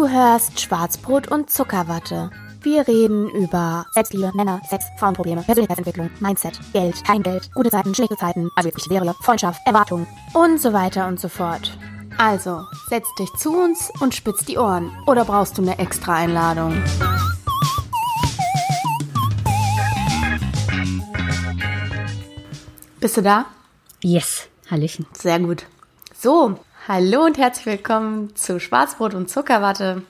Du hörst Schwarzbrot und Zuckerwatte. Wir reden über Selbstliebe, Männer, Sex, Frauenprobleme, Persönlichkeitsentwicklung, Mindset, Geld, kein Geld, gute Zeiten, schlechte Zeiten, also wirklich Serie, Freundschaft, Erwartungen und so weiter und so fort. Also, setz dich zu uns und spitz die Ohren. Oder brauchst du eine extra Einladung? Bist du da? Yes, Hallöchen. Sehr gut. So, hallo und herzlich willkommen zu Schwarzbrot und Zuckerwatte.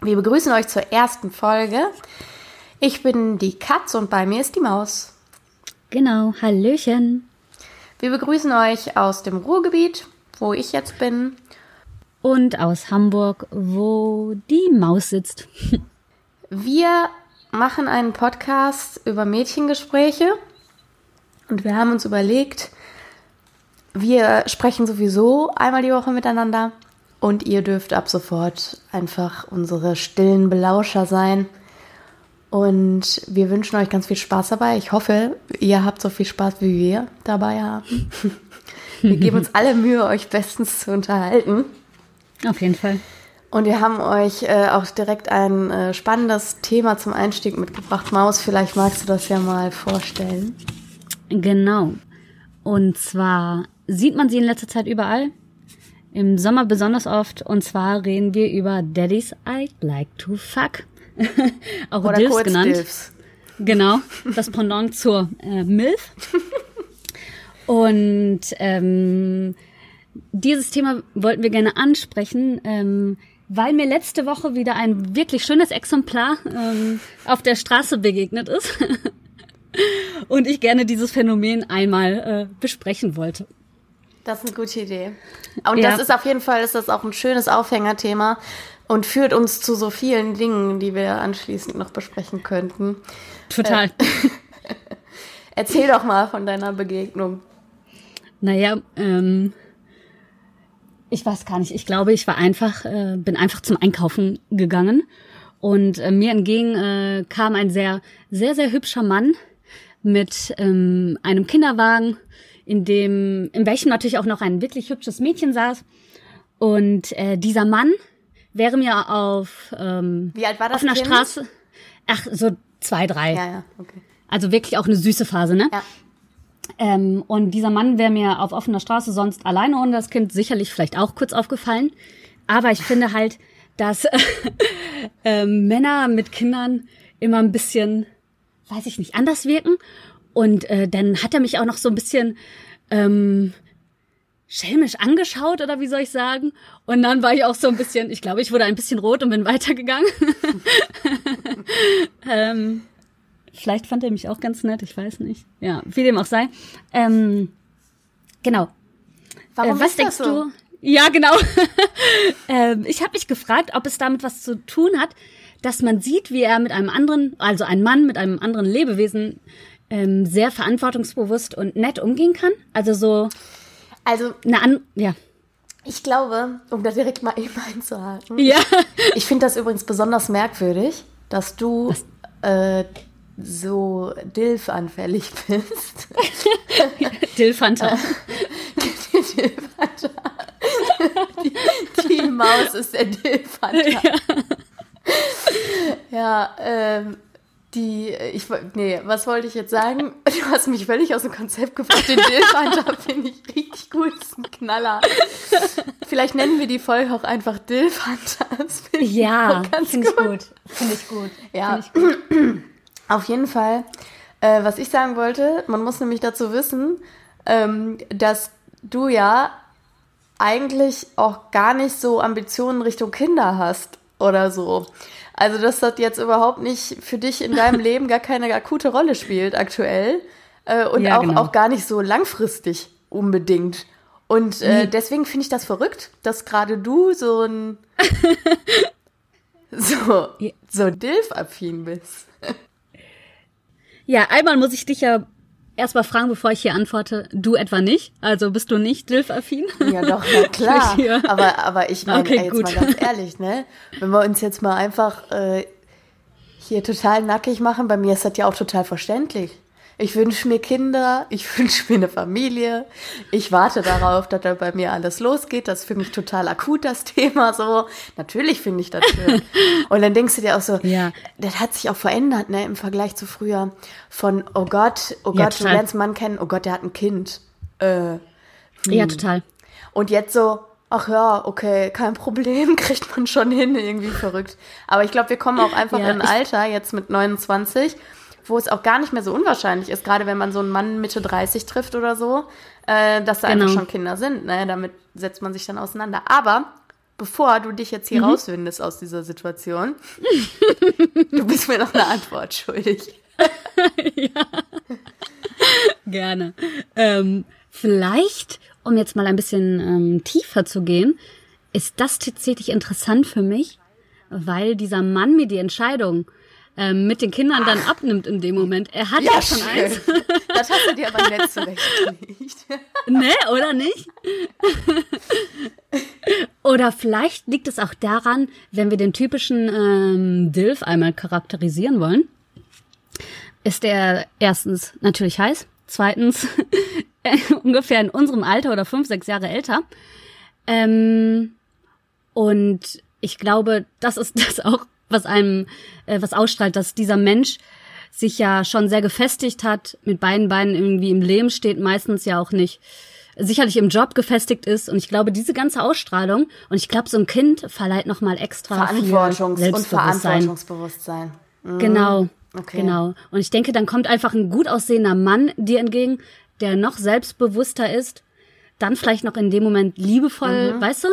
Wir begrüßen euch zur ersten Folge. Ich bin die Katz und bei mir ist die Maus. Genau, Hallöchen. Wir begrüßen euch aus dem Ruhrgebiet, wo ich jetzt bin. Und aus Hamburg, wo die Maus sitzt. Wir machen einen Podcast über Mädchengespräche und wir haben uns überlegt, wir sprechen sowieso einmal die Woche miteinander und ihr dürft ab sofort einfach unsere stillen Belauscher sein. Und wir wünschen euch ganz viel Spaß dabei. Ich hoffe, ihr habt so viel Spaß, wie wir dabei haben. Wir geben uns alle Mühe, euch bestens zu unterhalten. Auf jeden Fall. Und wir haben euch äh, auch direkt ein äh, spannendes Thema zum Einstieg mitgebracht. Maus, vielleicht magst du das ja mal vorstellen. Genau. Und zwar sieht man sie in letzter Zeit überall. Im Sommer besonders oft. Und zwar reden wir über Daddy's I Like to Fuck. Auch Oder Dilfs genannt. Dilfs. Genau. Das Pendant zur äh, MILF. Und ähm, dieses Thema wollten wir gerne ansprechen, ähm, weil mir letzte Woche wieder ein wirklich schönes Exemplar ähm, auf der Straße begegnet ist. Und ich gerne dieses Phänomen einmal äh, besprechen wollte. Das ist eine gute Idee. Und Ja. das ist auf jeden Fall ist das auch ein schönes Aufhängerthema und führt uns zu so vielen Dingen, die wir anschließend noch besprechen könnten. Total. Erzähl doch mal von deiner Begegnung. Naja, ähm, ich weiß gar nicht. Ich glaube, ich war einfach, äh, bin einfach zum Einkaufen gegangen und äh, mir entgegen äh, kam ein sehr, sehr, sehr hübscher Mann mit ähm, einem Kinderwagen, in dem, in welchem natürlich auch noch ein wirklich hübsches Mädchen saß. Und äh, dieser Mann wäre mir auf ähm, Wie alt war das auf einer Kind? Straße, ach so zwei, drei. Ja, ja, okay. Also wirklich auch eine süße Phase, ne? Ja. Ähm, und dieser Mann wäre mir auf offener Straße sonst alleine ohne das Kind sicherlich vielleicht auch kurz aufgefallen. Aber ich finde halt, dass äh, Männer mit Kindern immer ein bisschen, weiß ich nicht, anders wirken. Und äh, dann hat er mich auch noch so ein bisschen ähm, schelmisch angeschaut oder wie soll ich sagen. Und dann war ich auch so ein bisschen, ich glaube, ich wurde ein bisschen rot und bin weitergegangen. ähm, vielleicht fand er mich auch ganz nett, ich weiß nicht. Ja, wie dem auch sei. Ähm, genau. Warum äh, was denkst so? du? Ja, genau. ähm, ich habe mich gefragt, ob es damit was zu tun hat, dass man sieht, wie er mit einem anderen, also ein Mann mit einem anderen Lebewesen ähm, sehr verantwortungsbewusst und nett umgehen kann. Also so Also, eine an, ja. ich glaube, um da direkt mal eben einzuhaken. Ja. Ich finde das übrigens besonders merkwürdig, dass du äh, so Dilf-anfällig bist. Dilfanta. die, die Maus ist der Dilfhunter. Ja, ähm, die, ich, woll- nee, was wollte ich jetzt sagen? Du hast mich völlig aus dem Konzept gebracht. Den Dilfhunter finde ich richtig gut, das ist ein Knaller. Vielleicht nennen wir die Folge auch einfach ich Ja, finde ich gut. Finde ich gut. Ja, ich gut. auf jeden Fall. Äh, was ich sagen wollte, man muss nämlich dazu wissen, ähm, dass du ja eigentlich auch gar nicht so Ambitionen Richtung Kinder hast oder so. Also, dass das jetzt überhaupt nicht für dich in deinem Leben gar keine akute Rolle spielt aktuell äh, und Ja, auch, genau. auch gar nicht so langfristig unbedingt. Und äh, deswegen finde ich das verrückt, dass gerade du so ein so, so Dilf-affin bist. Ja, einmal muss ich dich ja erstmal fragen, bevor ich hier antworte. Du etwa nicht? Also bist du nicht Dilf-affin? Ja, doch, na klar. Ja. Aber, aber ich meine, Okay, ey, jetzt gut. mal ganz ehrlich, ne? Wenn wir uns jetzt mal einfach äh, hier total nackig machen, bei mir ist das ja auch total verständlich. Ich wünsche mir Kinder, ich wünsche mir eine Familie. Ich warte darauf, dass da bei mir alles losgeht. Das ist für mich total akut, das Thema so. Natürlich finde ich das schön. Und dann denkst du dir auch so, Ja. das hat sich auch verändert, ne, im Vergleich zu früher. Von, oh Gott, oh Ja, Gott, du total. lernst einen Mann kennen, oh Gott, der hat ein Kind. Äh, Ja, total. und jetzt so, ach ja, okay, kein Problem, kriegt man schon hin, irgendwie verrückt. Aber ich glaube, wir kommen auch einfach Ja, in ein Alter, jetzt mit 29, wo es auch gar nicht mehr so unwahrscheinlich ist, gerade wenn man so einen Mann Mitte 30 trifft oder so, äh, dass da einfach Genau. schon Kinder sind. Ne? Damit setzt man sich dann auseinander. Aber bevor du dich jetzt hier Mhm. rauswindest aus dieser Situation, du bist mir noch eine Antwort schuldig. Gerne. Ähm, vielleicht, um jetzt mal ein bisschen ähm, tiefer zu gehen, ist das tatsächlich interessant für mich, weil dieser Mann mir die Entscheidung ähm, mit den Kindern dann abnimmt in dem Moment. Er hat ja, schon schön. eins. Das hast du dir aber nett zurechtgelegt. Ne, oder nicht? oder vielleicht liegt es auch daran, wenn wir den typischen ähm, Dilf einmal charakterisieren wollen, ist er erstens natürlich heiß, zweitens ungefähr in unserem Alter oder fünf, sechs Jahre älter. Ähm, und ich glaube, das ist das auch, was einem, äh, was ausstrahlt, dass dieser Mensch sich ja schon sehr gefestigt hat, mit beiden Beinen irgendwie im Leben steht, meistens ja auch nicht sicherlich im Job gefestigt ist und ich glaube diese ganze Ausstrahlung und ich glaube so ein Kind verleiht noch mal extra viel Verantwortungs- und Selbstbewusstsein. Verantwortungsbewusstsein. Mhm. Genau. Okay. Genau. Und ich denke, dann kommt einfach ein gut aussehender Mann dir entgegen, der noch selbstbewusster ist, dann vielleicht noch in dem Moment liebevoll, Mhm. weißt du?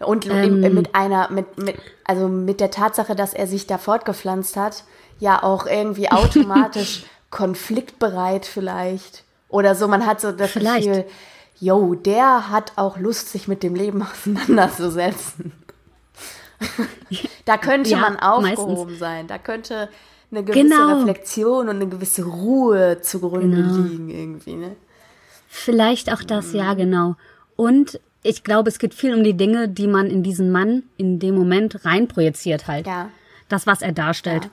Und Ähm. im- mit einer, mit, mit, also mit der Tatsache, dass er sich da fortgepflanzt hat, ja auch irgendwie automatisch konfliktbereit vielleicht. Oder so, man hat so das Vielleicht. Gefühl, yo, der hat auch Lust, sich mit dem Leben auseinanderzusetzen. da könnte Ja, man aufgehoben sein. Da könnte eine gewisse Genau. Reflexion und eine gewisse Ruhe zugrunde Genau. liegen irgendwie, ne? Vielleicht auch das, ja, genau. Und ich glaube, es geht viel um die Dinge, die man in diesen Mann in dem Moment reinprojiziert halt. Ja. Das, was er darstellt.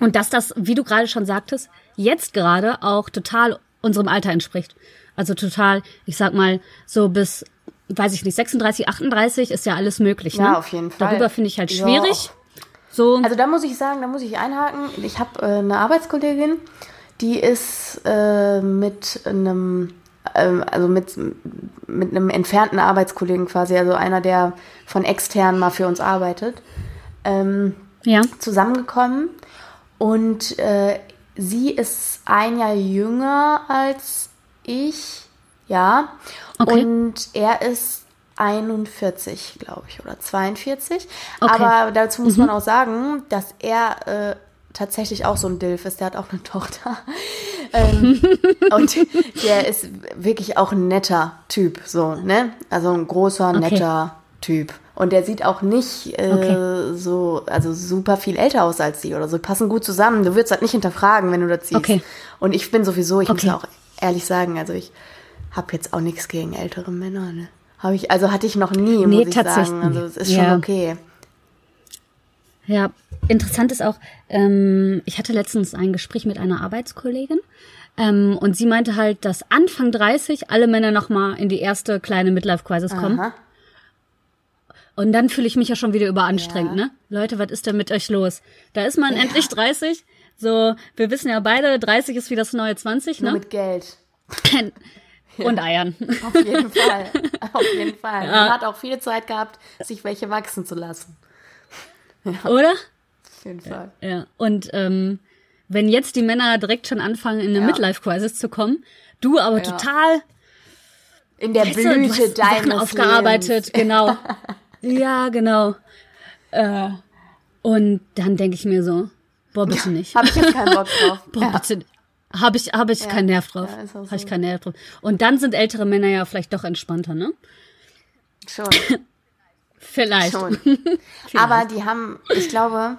Und dass das, wie du gerade schon sagtest, jetzt gerade auch total unserem Alter entspricht. Also total, ich sag mal, so bis, weiß ich nicht, 36, 38 ist ja alles möglich. Ne? Ja, auf jeden Fall. Darüber finde ich halt Ja. schwierig. So, Also da muss ich sagen, da muss ich einhaken. Ich habe äh, eine Arbeitskollegin, die ist äh, mit einem, also mit, mit einem entfernten Arbeitskollegen quasi, also einer, der von extern mal für uns arbeitet, ähm, ja, zusammengekommen. Und äh, sie ist ein Jahr jünger als ich, ja. Okay. Und er ist 41, glaube ich, oder 42. Okay. Mhm. Aber dazu muss man auch sagen, dass er äh, tatsächlich auch so ein Dilf ist. Der hat auch eine Tochter. ähm, und der ist wirklich auch ein netter Typ, so, ne? Also ein großer, Okay. netter Typ. Und der sieht auch nicht äh, Okay. so, also super viel älter aus als sie oder so. Passen gut zusammen. Du würdest halt nicht hinterfragen, wenn du das siehst. Okay. Und ich bin sowieso, ich muss Okay. ja auch ehrlich sagen, also ich habe jetzt auch nichts gegen ältere Männer, ne? Habe ich, also hatte ich noch nie, Nee, muss ich sagen. Also es ist schon Ja. okay. Ja, interessant ist auch, ähm, ich hatte letztens ein Gespräch mit einer Arbeitskollegin ähm, und sie meinte halt, dass Anfang 30 alle Männer nochmal in die erste kleine Midlife-Crisis kommen. Aha. Und dann fühle ich mich ja schon wieder überanstrengt, Ja. ne? Leute, was ist denn mit euch los? Da ist man endlich 30. So, wir wissen ja beide, 30 ist wie das neue 20, Nur ne? mit Geld. Und Eiern. Auf jeden Fall. Auf jeden Fall. Man hat auch viel Zeit gehabt, sich welche wachsen zu lassen. Oder? Auf jeden Fall. Ja. Und ähm, wenn jetzt die Männer direkt schon anfangen, in eine Ja. Midlife-Crisis zu kommen, du aber total In der Weißt du, du Blüte die Sachen aufgearbeitet, Lebens. genau. ja, genau. Äh, und dann denke ich mir so, boah, bitte nicht. Habe ich jetzt keinen Bock drauf. Boah, Ja. bitte. Habe ich, hab ich keinen Nerv drauf. Ja, auch Habe ich so. keinen Nerv drauf. Und dann sind ältere Männer ja vielleicht doch entspannter, ne? Schon. Vielleicht. Schon. Aber die haben, ich glaube,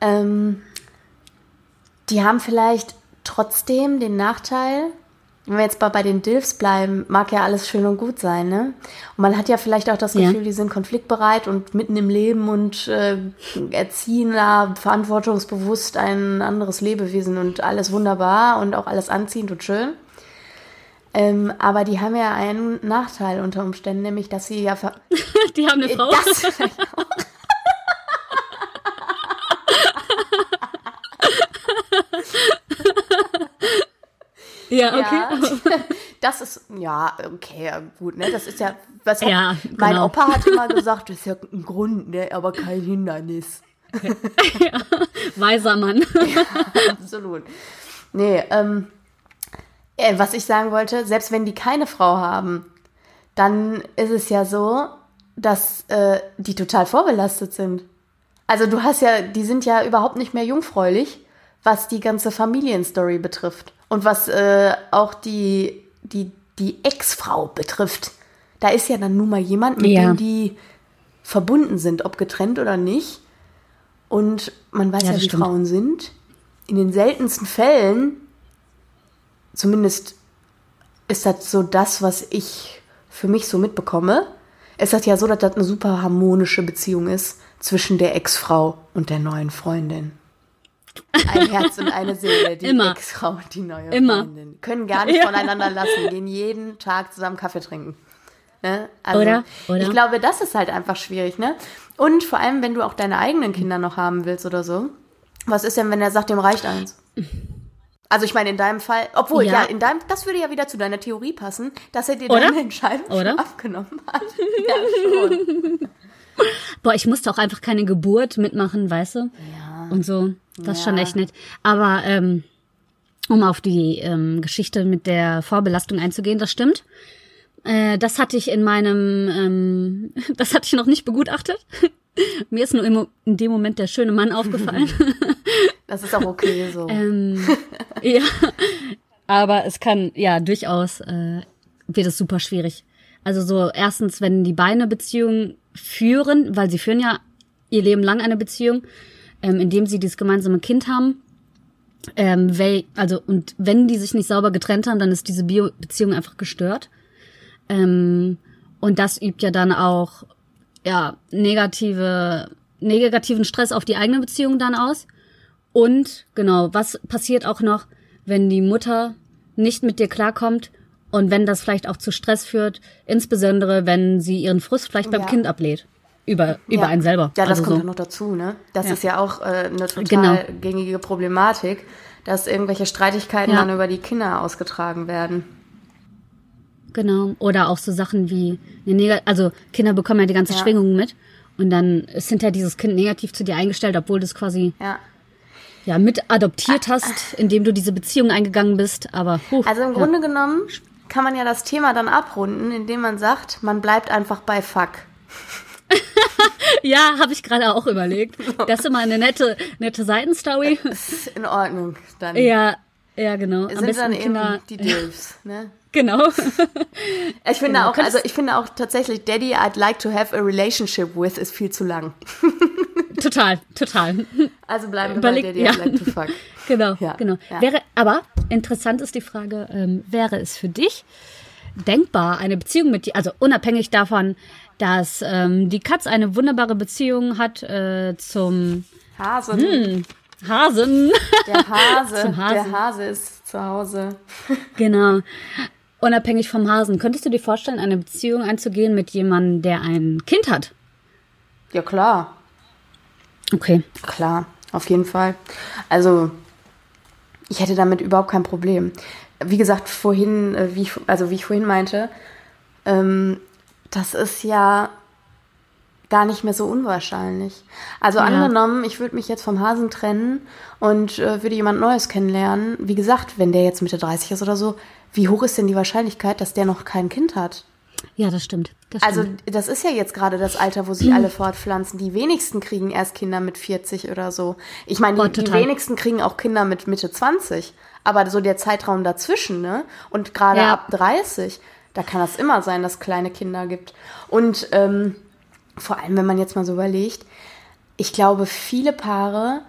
ähm, die haben vielleicht trotzdem den Nachteil, wenn wir jetzt mal bei den Dilfs bleiben, mag ja alles schön und gut sein, ne? Und man hat ja vielleicht auch das Gefühl, ja. die sind konfliktbereit und mitten im Leben und äh, erziehen da verantwortungsbewusst ein anderes Lebewesen und alles wunderbar und auch alles anziehend und schön. Ähm, aber die haben ja einen Nachteil unter Umständen, nämlich dass sie ja. die haben eine Frau. Das, Ja, okay. Ja, das ist, ja, okay, gut, ne? Das ist ja, was hat, ja, genau. mein Opa hat immer gesagt, das ist ja ein Grund, ne? Aber kein Hindernis. ja, weiser Mann. ja, absolut. Nee, ähm, äh, was ich sagen wollte, selbst wenn die keine Frau haben, dann ist es ja so, dass äh, die total vorbelastet sind. Also du hast ja, die sind ja überhaupt nicht mehr jungfräulich, was die ganze Familienstory betrifft. Und was äh, auch die, die, die Ex-Frau betrifft, da ist ja dann nun mal jemand, mit ja. dem die verbunden sind, ob getrennt oder nicht. Und man weiß ja, ja wie stimmt. Frauen sind. In den seltensten Fällen, zumindest ist das so das, was ich für mich so mitbekomme, ist das ja so, dass das eine super harmonische Beziehung ist zwischen der Ex-Frau und der neuen Freundin. Ein Herz und eine Seele, die. Ex-Frau und die neue Immer. Freundin. Können gar nicht voneinander lassen, gehen jeden Tag zusammen Kaffee trinken. Ne? Also, oder? oder? Ich glaube, das ist halt einfach schwierig, ne? Und vor allem, wenn du auch deine eigenen Kinder noch haben willst oder so. Was ist denn, wenn er sagt, dem reicht eins? Also ich meine, in deinem Fall, obwohl, ja. ja, in deinem, das würde ja wieder zu deiner Theorie passen, dass er dir oder? deine Entscheidung oder? abgenommen hat. ja, schon. Boah, ich musste auch einfach keine Geburt mitmachen, weißt du? Ja. Und so. Das ja. ist schon echt nett. Aber ähm, um auf die ähm, Geschichte mit der Vorbelastung einzugehen, das stimmt. Äh, das hatte ich in meinem, ähm, das hatte ich noch nicht begutachtet. Mir ist nur im, in dem Moment der schöne Mann aufgefallen. das ist auch okay so. ähm, ja, aber es kann ja durchaus äh, wird es super schwierig. Also so erstens, wenn die Beine Beziehungen führen, weil sie führen ja ihr Leben lang eine Beziehung, ähm, indem sie dieses gemeinsame Kind haben. Ähm, weil, also, und wenn die sich nicht sauber getrennt haben, dann ist diese Bio Beziehung einfach gestört. Ähm, und das übt ja dann auch, ja, negative, negativen Stress auf die eigene Beziehung dann aus. Und, genau, was passiert auch noch, wenn die Mutter nicht mit dir klarkommt und wenn das vielleicht auch zu Stress führt, insbesondere wenn sie ihren Frust vielleicht beim ja. Kind ablehnt über, über ja. einen selber. Ja, das also kommt so. ja noch dazu, ne? Das ja. ist ja auch äh, eine total genau. gängige Problematik, dass irgendwelche Streitigkeiten ja. dann über die Kinder ausgetragen werden. Genau. Oder auch so Sachen wie, also Kinder bekommen ja die ganze Schwingung mit und dann ist hinterher dieses Kind negativ zu dir eingestellt, obwohl du es quasi ja. Ja, mit adoptiert hast, indem du diese Beziehung eingegangen bist, aber. Huh, also im Grunde genommen kann man ja das Thema dann abrunden, indem man sagt, man bleibt einfach bei Fuck. ja, habe ich gerade auch überlegt. Das ist immer eine nette, nette Seitenstory. Ist in Ordnung dann. Ja, ja, genau. Am Sind dann Kinder, eben die Dilfs, ne? Genau. Ich finde genau. auch, also ich finde auch tatsächlich Daddy I'd like to have a relationship with ist viel zu lang. Total, total. Also bleiben wir Überleg, bei Daddy ja. I'd like to fuck. Genau, ja, genau. Ja. Wäre, aber interessant ist die Frage, ähm, wäre es für dich denkbar, eine Beziehung mit dir, also unabhängig davon, dass ähm, die Katz eine wunderbare Beziehung hat äh, zum Hasen. Hm, Hasen. Der Hase. Hase. Der Hase ist zu Hause. genau. Unabhängig vom Hasen. Könntest du dir vorstellen, eine Beziehung einzugehen mit jemandem, der ein Kind hat? Ja, klar. Okay. Klar, auf jeden Fall. Also, ich hätte damit überhaupt kein Problem. Wie gesagt, vorhin, äh, wie ich, also wie ich vorhin meinte, ähm, das ist ja gar nicht mehr so unwahrscheinlich. Also ja. angenommen, ich würde mich jetzt vom Hasen trennen und äh, würde jemand Neues kennenlernen. Wie gesagt, wenn der jetzt Mitte 30 ist oder so, wie hoch ist denn die Wahrscheinlichkeit, dass der noch kein Kind hat? Ja, das stimmt. Das also stimmt. das ist ja jetzt gerade das Alter, wo sich alle fortpflanzen. Die wenigsten kriegen erst Kinder mit 40 oder so. Ich meine, die, oh, die wenigsten kriegen auch Kinder mit Mitte 20. Aber so der Zeitraum dazwischen, ne? Und gerade ja. ab 30 da kann das immer sein, dass es kleine Kinder gibt. Und ähm, vor allem, wenn man jetzt mal so überlegt, ich glaube, viele Paare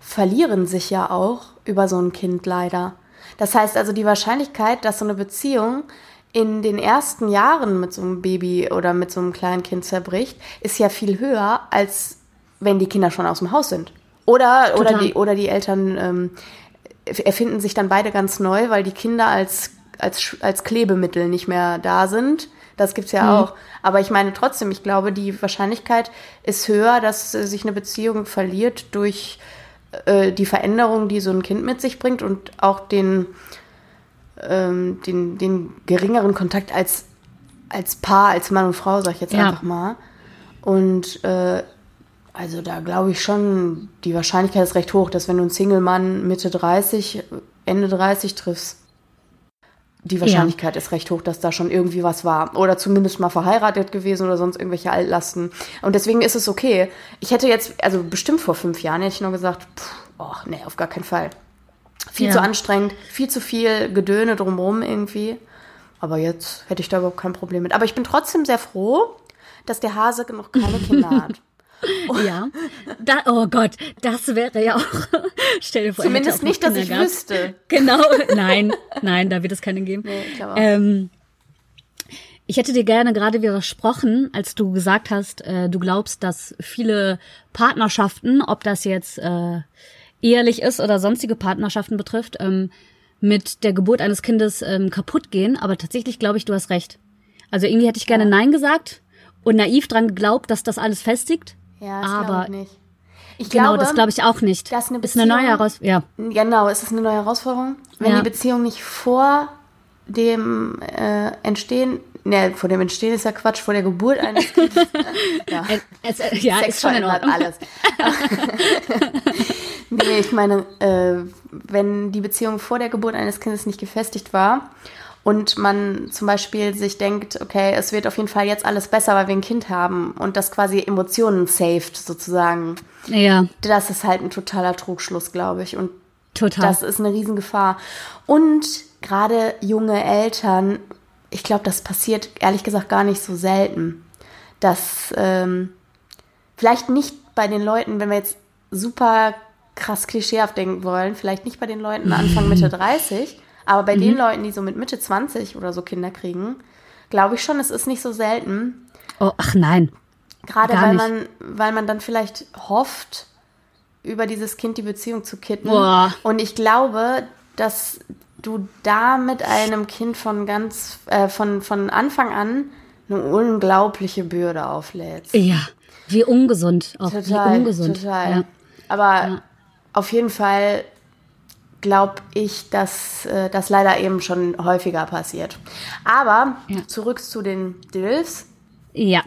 verlieren sich ja auch über so ein Kind leider. Das heißt also, die Wahrscheinlichkeit, dass so eine Beziehung in den ersten Jahren mit so einem Baby oder mit so einem kleinen Kind zerbricht, ist ja viel höher, als wenn die Kinder schon aus dem Haus sind. Oder, oder, die, oder die Eltern ähm, erfinden sich dann beide ganz neu, weil die Kinder als, als, als Klebemittel nicht mehr da sind. Das gibt's ja mhm. auch. Aber ich meine trotzdem, ich glaube, die Wahrscheinlichkeit ist höher, dass äh, sich eine Beziehung verliert durch äh, die Veränderung, die so ein Kind mit sich bringt und auch den, ähm, den, den geringeren Kontakt als, als Paar, als Mann und Frau, sag ich jetzt ja. einfach mal. Und äh, also da glaube ich schon, die Wahrscheinlichkeit ist recht hoch, dass wenn du einen Single-Mann Mitte 30, Ende 30 triffst, die Wahrscheinlichkeit ja. ist recht hoch, dass da schon irgendwie was war. Oder zumindest mal verheiratet gewesen oder sonst irgendwelche Altlasten. Und deswegen ist es okay. Ich hätte jetzt, also bestimmt vor fünf Jahren hätte ich nur gesagt, pff, oh, nee, auf gar keinen Fall. Viel ja. zu anstrengend, viel zu viel Gedöne drumherum irgendwie. Aber jetzt hätte ich da überhaupt kein Problem mit. Aber ich bin trotzdem sehr froh, dass der Hase noch keine Kinder hat. Ja, da, oh Gott, das wäre ja auch. Stell dir vor, Zumindest nicht, dass ich gehabt. wüsste. Genau, nein, nein, da wird es keine geben. Nee, ich ähm, ich hätte dir gerne gerade widersprochen, als du gesagt hast, äh, du glaubst, dass viele Partnerschaften, ob das jetzt äh, ehelich ist oder sonstige Partnerschaften betrifft, ähm, mit der Geburt eines Kindes ähm, kaputt gehen. Aber tatsächlich glaube ich, du hast recht. Also irgendwie hätte ich gerne ja. Nein gesagt und naiv dran geglaubt, dass das alles festigt. Ja, das aber ich nicht. Ich genau, glaube, das glaube ich auch nicht. Das eine ist eine neue Herausforderung. Ja. Genau, es ist eine neue Herausforderung. Wenn ja. die Beziehung nicht vor dem äh, Entstehen, ne, vor dem Entstehen ist ja Quatsch, vor der Geburt eines Kindes. ja, es, es, ja Sex ist schon in Ordnung. alles. nee, ich meine, äh, wenn die Beziehung vor der Geburt eines Kindes nicht gefestigt war und man zum Beispiel sich denkt, okay, es wird auf jeden Fall jetzt alles besser, weil wir ein Kind haben und das quasi Emotionen saved sozusagen. Ja. Das ist halt ein totaler Trugschluss, glaube ich. Und Total. das ist eine Riesengefahr. Und gerade junge Eltern, ich glaube, das passiert ehrlich gesagt gar nicht so selten. Dass ähm, vielleicht nicht bei den Leuten, wenn wir jetzt super krass klischeehaft denken wollen, vielleicht nicht bei den Leuten Anfang Mitte 30, aber bei mhm. den Leuten, die so mit Mitte 20 oder so Kinder kriegen, glaube ich schon, es ist nicht so selten. Oh, ach nein. Gerade weil man, weil man dann vielleicht hofft, über dieses Kind die Beziehung zu kitten. Boah. Und ich glaube, dass du da mit einem Kind von ganz, äh, von, von Anfang an eine unglaubliche Bürde auflädst. Ja, wie ungesund auch. Total, wie ungesund. Total. Ja. Aber ja. auf jeden Fall glaube ich, dass äh, das leider eben schon häufiger passiert. Aber ja. zurück zu den Dills. Ja.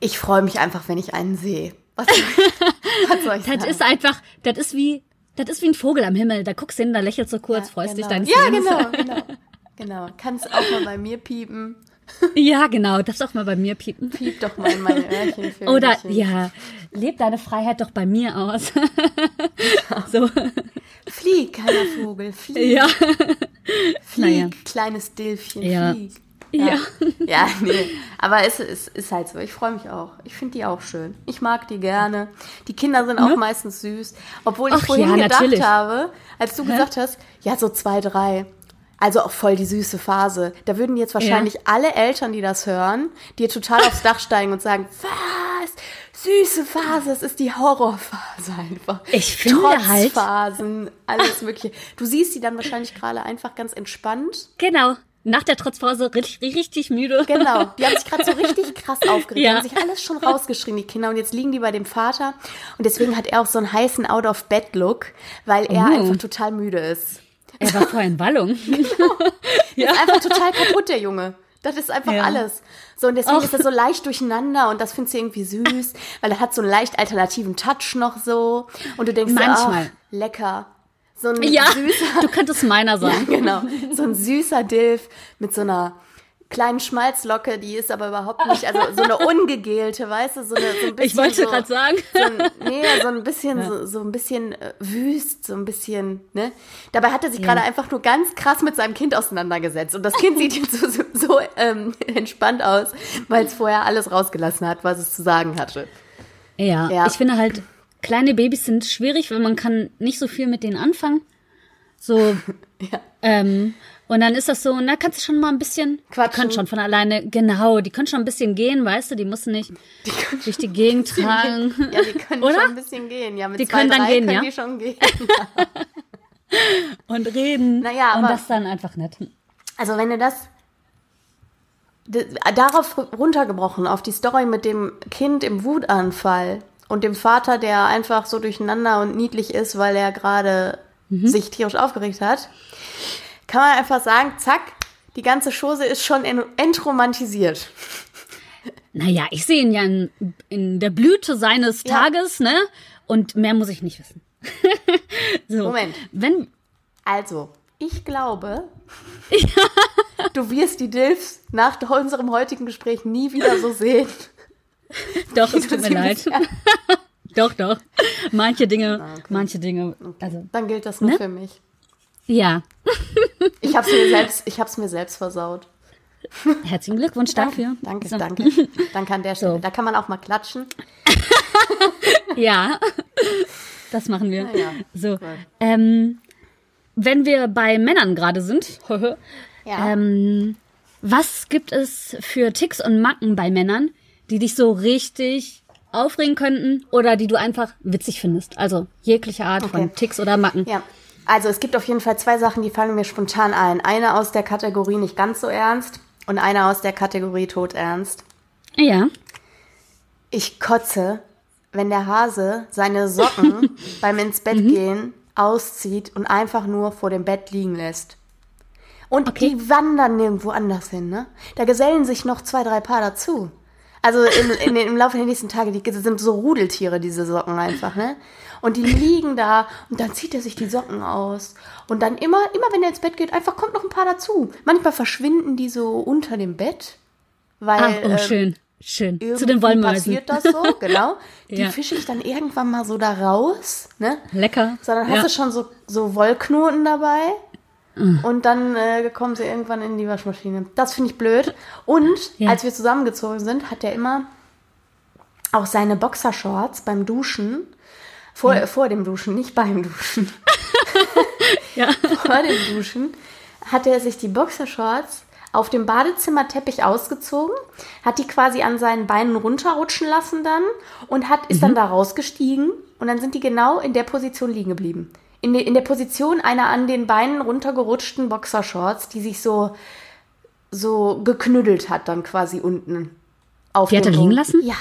Ich freue mich einfach, wenn ich einen sehe. Was, was soll ich das sagen? ist einfach, das ist wie, das ist wie ein Vogel am Himmel. Da guckst du hin, da lächelst du kurz, ja, freust genau. dich dann. Ja, genau, genau. Genau. Kannst auch mal bei mir piepen. Ja, genau. Darfst auch mal bei mir piepen. Piep doch mal in meine Öhrchen. Oder, ja, leb deine Freiheit doch bei mir aus. so. Flieg, kleiner Vogel, flieg. Ja. Flieg, naja. kleines Dilfchen, ja. flieg. Ja. ja. Ja, nee. Aber es, es ist halt so. Ich freue mich auch. Ich finde die auch schön. Ich mag die gerne. Die Kinder sind auch ja. meistens süß. Obwohl ich Ach, vorhin ja, gedacht natürlich. habe, als du gesagt hast, ja, so zwei, drei. Also auch voll die süße Phase. Da würden jetzt wahrscheinlich ja. alle Eltern, die das hören, dir total aufs Dach steigen und sagen, was? Süße Phase, es ist die Horrorphase einfach. Ich finde halt. Phasen, alles mögliche. Du siehst die dann wahrscheinlich gerade einfach ganz entspannt. Genau. Nach der Trotzphase richtig, richtig müde. Genau. Die haben sich gerade so richtig krass aufgeregt. Ja. Die haben sich alles schon rausgeschrien, die Kinder. Und jetzt liegen die bei dem Vater. Und deswegen hat er auch so einen heißen Out-of-Bed-Look, weil er uh. einfach total müde ist. Er war vorher in Wallung. genau. ja. Ist einfach total kaputt, der Junge. Das ist einfach ja. alles. So, und deswegen Och. ist er so leicht durcheinander und das findest du irgendwie süß, weil er hat so einen leicht alternativen Touch noch so. Und du denkst, Manchmal. So, lecker. So ein ja, süßer. Du könntest meiner sein. Ja, genau. So ein süßer Dilf mit so einer kleinen Schmalzlocke, die ist aber überhaupt nicht, also so eine ungegelte, weißt du, so, eine, so ein bisschen. Ich wollte so, gerade sagen. So ein, nee, so ein bisschen, ja. so, so ein bisschen äh, wüst, so ein bisschen, ne? Dabei hat er sich ja. gerade einfach nur ganz krass mit seinem Kind auseinandergesetzt. Und das Kind sieht jetzt so, so, so ähm, entspannt aus, weil es vorher alles rausgelassen hat, was es zu sagen hatte. Ja, ja, ich finde halt, kleine Babys sind schwierig, weil man kann nicht so viel mit denen anfangen. So, Ja. Ähm, und dann ist das so, na, kannst du schon mal ein bisschen, Quatschen. die können schon von alleine, genau, die können schon ein bisschen gehen, weißt du, die müssen nicht durch die Gegend tragen. Ja, die können Oder? schon ein bisschen gehen. Ja, mit Die zwei, können dann drei gehen, können ja? die schon gehen. und reden. Naja, und aber- das dann einfach nett. Also wenn du das darauf runtergebrochen, auf die Story mit dem Kind im Wutanfall und dem Vater, der einfach so durcheinander und niedlich ist, weil er gerade sich tierisch aufgeregt hat, kann man einfach sagen, zack, die ganze Chose ist schon en- entromantisiert. Naja, ich sehe ihn ja in, in der Blüte seines Ja. Tages, ne? Und mehr muss ich nicht wissen. so. Moment. Wenn, Also, ich glaube, du wirst die Dilfs nach unserem heutigen Gespräch nie wieder so sehen. doch, es tut mir leid. doch, doch. Manche Dinge, Ah, manche Dinge, also, Dann gilt das nur Ne? für mich. Ja. Ich hab's mir selbst, ich hab's mir selbst versaut. Herzlichen Glückwunsch dafür. Danke, So. danke. Danke an der Stelle. So. Da kann man auch mal klatschen. Ja, das machen wir. Ja, so, gut. ähm, wenn wir bei Männern gerade sind, Ja. ähm, was gibt es für Ticks und Macken bei Männern, die dich so richtig aufregen könnten oder die du einfach witzig findest? Also jegliche Art Okay. von Ticks oder Macken. ja. Also es gibt auf jeden Fall zwei Sachen, die fallen mir spontan ein. Eine aus der Kategorie nicht ganz so ernst und eine aus der Kategorie todernst. Ja. Ich kotze, wenn der Hase seine Socken beim ins Bett Mhm. gehen auszieht und einfach nur vor dem Bett liegen lässt. Und Okay. die wandern nirgendwo anders hin, ne? Da gesellen sich noch zwei, drei Paar dazu. Also in, in, im Laufe der nächsten Tage, die sind so Rudeltiere, diese Socken einfach, ne? Und die liegen da und dann zieht er sich die Socken aus. Und dann immer, immer wenn er ins Bett geht, einfach kommt noch ein paar dazu. Manchmal verschwinden die so unter dem Bett. Weil, Ah, oh, ähm, schön. Schön. Zu den Wollmäusen. passiert das so, genau. Die Ja. fische ich dann irgendwann mal so da raus, ne? Lecker. So, dann hast ja. du schon so, so Wollknoten dabei. Und dann äh, kommen sie irgendwann in die Waschmaschine. Das finde ich blöd. Und Ja. als wir zusammengezogen sind, hat er immer auch seine Boxershorts beim Duschen, vor, vor dem Duschen, nicht beim Duschen, ja. vor dem Duschen, hat er sich die Boxershorts auf dem Badezimmerteppich ausgezogen, hat die quasi an seinen Beinen runterrutschen lassen dann und hat, ist dann da rausgestiegen und dann sind die genau in der Position liegen geblieben. In, de, in der Position einer an den Beinen runtergerutschten Boxershorts, die sich so, so geknüddelt hat dann quasi unten. Auf Die hat er liegen lassen? Ja.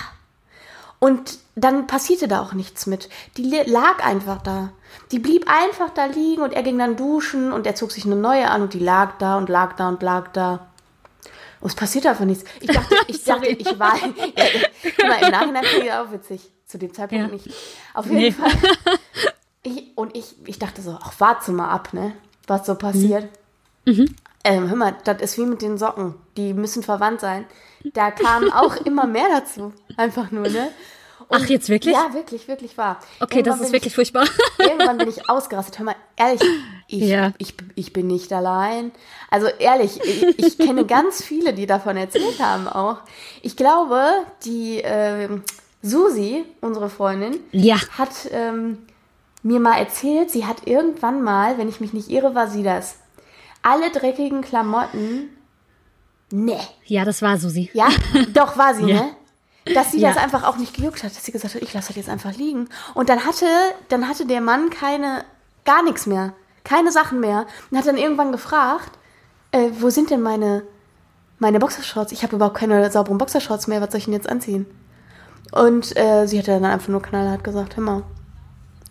Und dann passierte da auch nichts mit. Die lag einfach da. Die blieb einfach da liegen und er ging dann duschen und er zog sich eine neue an und die lag da und lag da und lag da. Und es passierte einfach nichts. Ich dachte, ich dachte, ich war. Ja, guck mal, im Nachhinein finde ich das auch witzig. Zu dem Zeitpunkt Ja. nicht. Auf jeden Nee. Fall. Ich, und ich, ich dachte so, ach, warte mal ab, ne? Was so passiert. Mhm. Ähm, hör mal, das ist wie mit den Socken. Die müssen verwandt sein. Da kam auch immer mehr dazu. Einfach nur, ne? Und- Ach, jetzt wirklich? Ja, wirklich, wirklich wahr. Okay, das Irgendwann ist bin wirklich furchtbar. Ich, irgendwann bin ich ausgerastet. Hör mal, ehrlich, ich, Ja. ich, ich bin nicht allein. Also ehrlich, ich, ich kenne ganz viele, die davon erzählt haben auch. Ich glaube, die ähm, Susi, unsere Freundin, Ja. hat ähm, mir mal erzählt, sie hat irgendwann mal, wenn ich mich nicht irre, war sie das, alle dreckigen Klamotten, ne, Ja, das war Susi. ja, doch war sie, Ja. ne? Dass sie Ja. das einfach auch nicht gejuckt hat, dass sie gesagt hat, ich lasse das jetzt einfach liegen. Und dann hatte, dann hatte der Mann keine, gar nichts mehr, keine Sachen mehr. Und hat dann irgendwann gefragt, äh, wo sind denn meine, meine Boxershorts? Ich habe überhaupt keine sauberen Boxershorts mehr, was soll ich denn jetzt anziehen? Und äh, sie hat dann einfach nur knallhart gesagt, hör mal,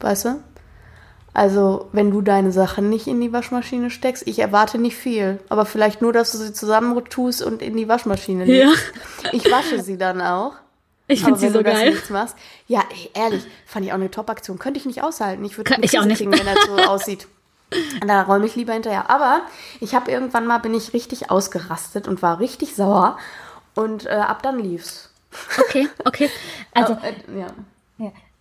weißt du? Also, wenn du deine Sachen nicht in die Waschmaschine steckst, ich erwarte nicht viel. Aber vielleicht nur, dass du sie zusammen tust und in die Waschmaschine legst. Ich wasche sie dann auch. Ich finde sie so geil. nichts machst. Ja, ey, ehrlich, fand ich auch eine Top-Aktion. Könnte ich nicht aushalten. Ich würde auch Krise nicht. kriegen, wenn das so aussieht. Da räume ich lieber hinterher. Aber ich habe irgendwann mal, bin ich richtig ausgerastet und war richtig sauer. Und äh, ab dann lief's. Okay, okay. Also, äh, ja.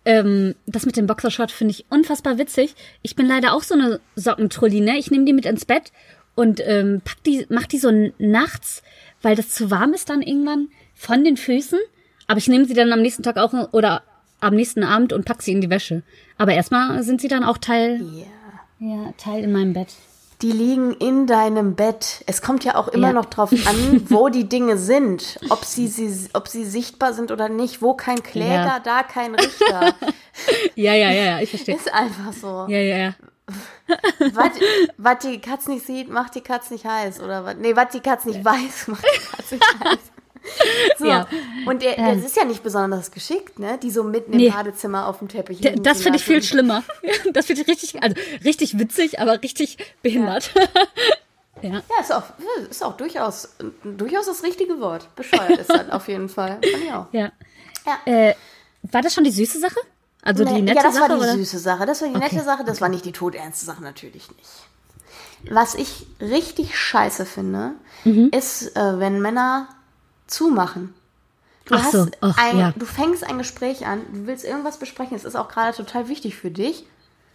Ähm, das mit dem Boxershort finde ich unfassbar witzig. Ich bin leider auch so eine Sockentrulli, ne? Ich nehme die mit ins Bett und ähm, pack die, mach die so nachts, weil das zu warm ist dann irgendwann von den Füßen. Aber ich nehme sie dann am nächsten Tag auch oder am nächsten Abend und pack sie in die Wäsche. Aber erstmal sind sie dann auch Teil, Ja. ja, Teil in meinem Bett. Die liegen in deinem Bett. Es kommt ja auch immer Ja. noch drauf an, wo die Dinge sind. Ob sie, sie, ob sie sichtbar sind oder nicht. Wo kein Kläger, Ja. da kein Richter. Ja, ja, ja, ja, ich verstehe. Ist einfach so. Ja, ja, ja. Was, die Katz nicht sieht, macht die Katz nicht heiß. Oder was? Nee, was die Katz nicht weiß, macht die Katz nicht heiß. So. Ja. Und der, das ist ja nicht besonders geschickt, ne? Die so mitten Nee. im Badezimmer auf dem Teppich D- Das finde ich viel schlimmer. Das finde ich richtig, also richtig witzig, aber richtig behindert. Ja. Ja, ist auch, ist auch durchaus, durchaus das richtige Wort. Bescheuert ist das auf jeden Fall. Fand ich auch. ja. Ja. Äh, war das schon die süße Sache? Also die Nee, nette ja, das Sache? war die oder? süße Sache. Das war die nette Sache, das war nicht die todernste Sache, natürlich nicht. Was ich richtig scheiße finde, Mhm. ist, äh, wenn Männer zumachen. Du, Ach hast so, ach, ein, ja. du fängst ein Gespräch an, du willst irgendwas besprechen, es ist auch gerade total wichtig für dich,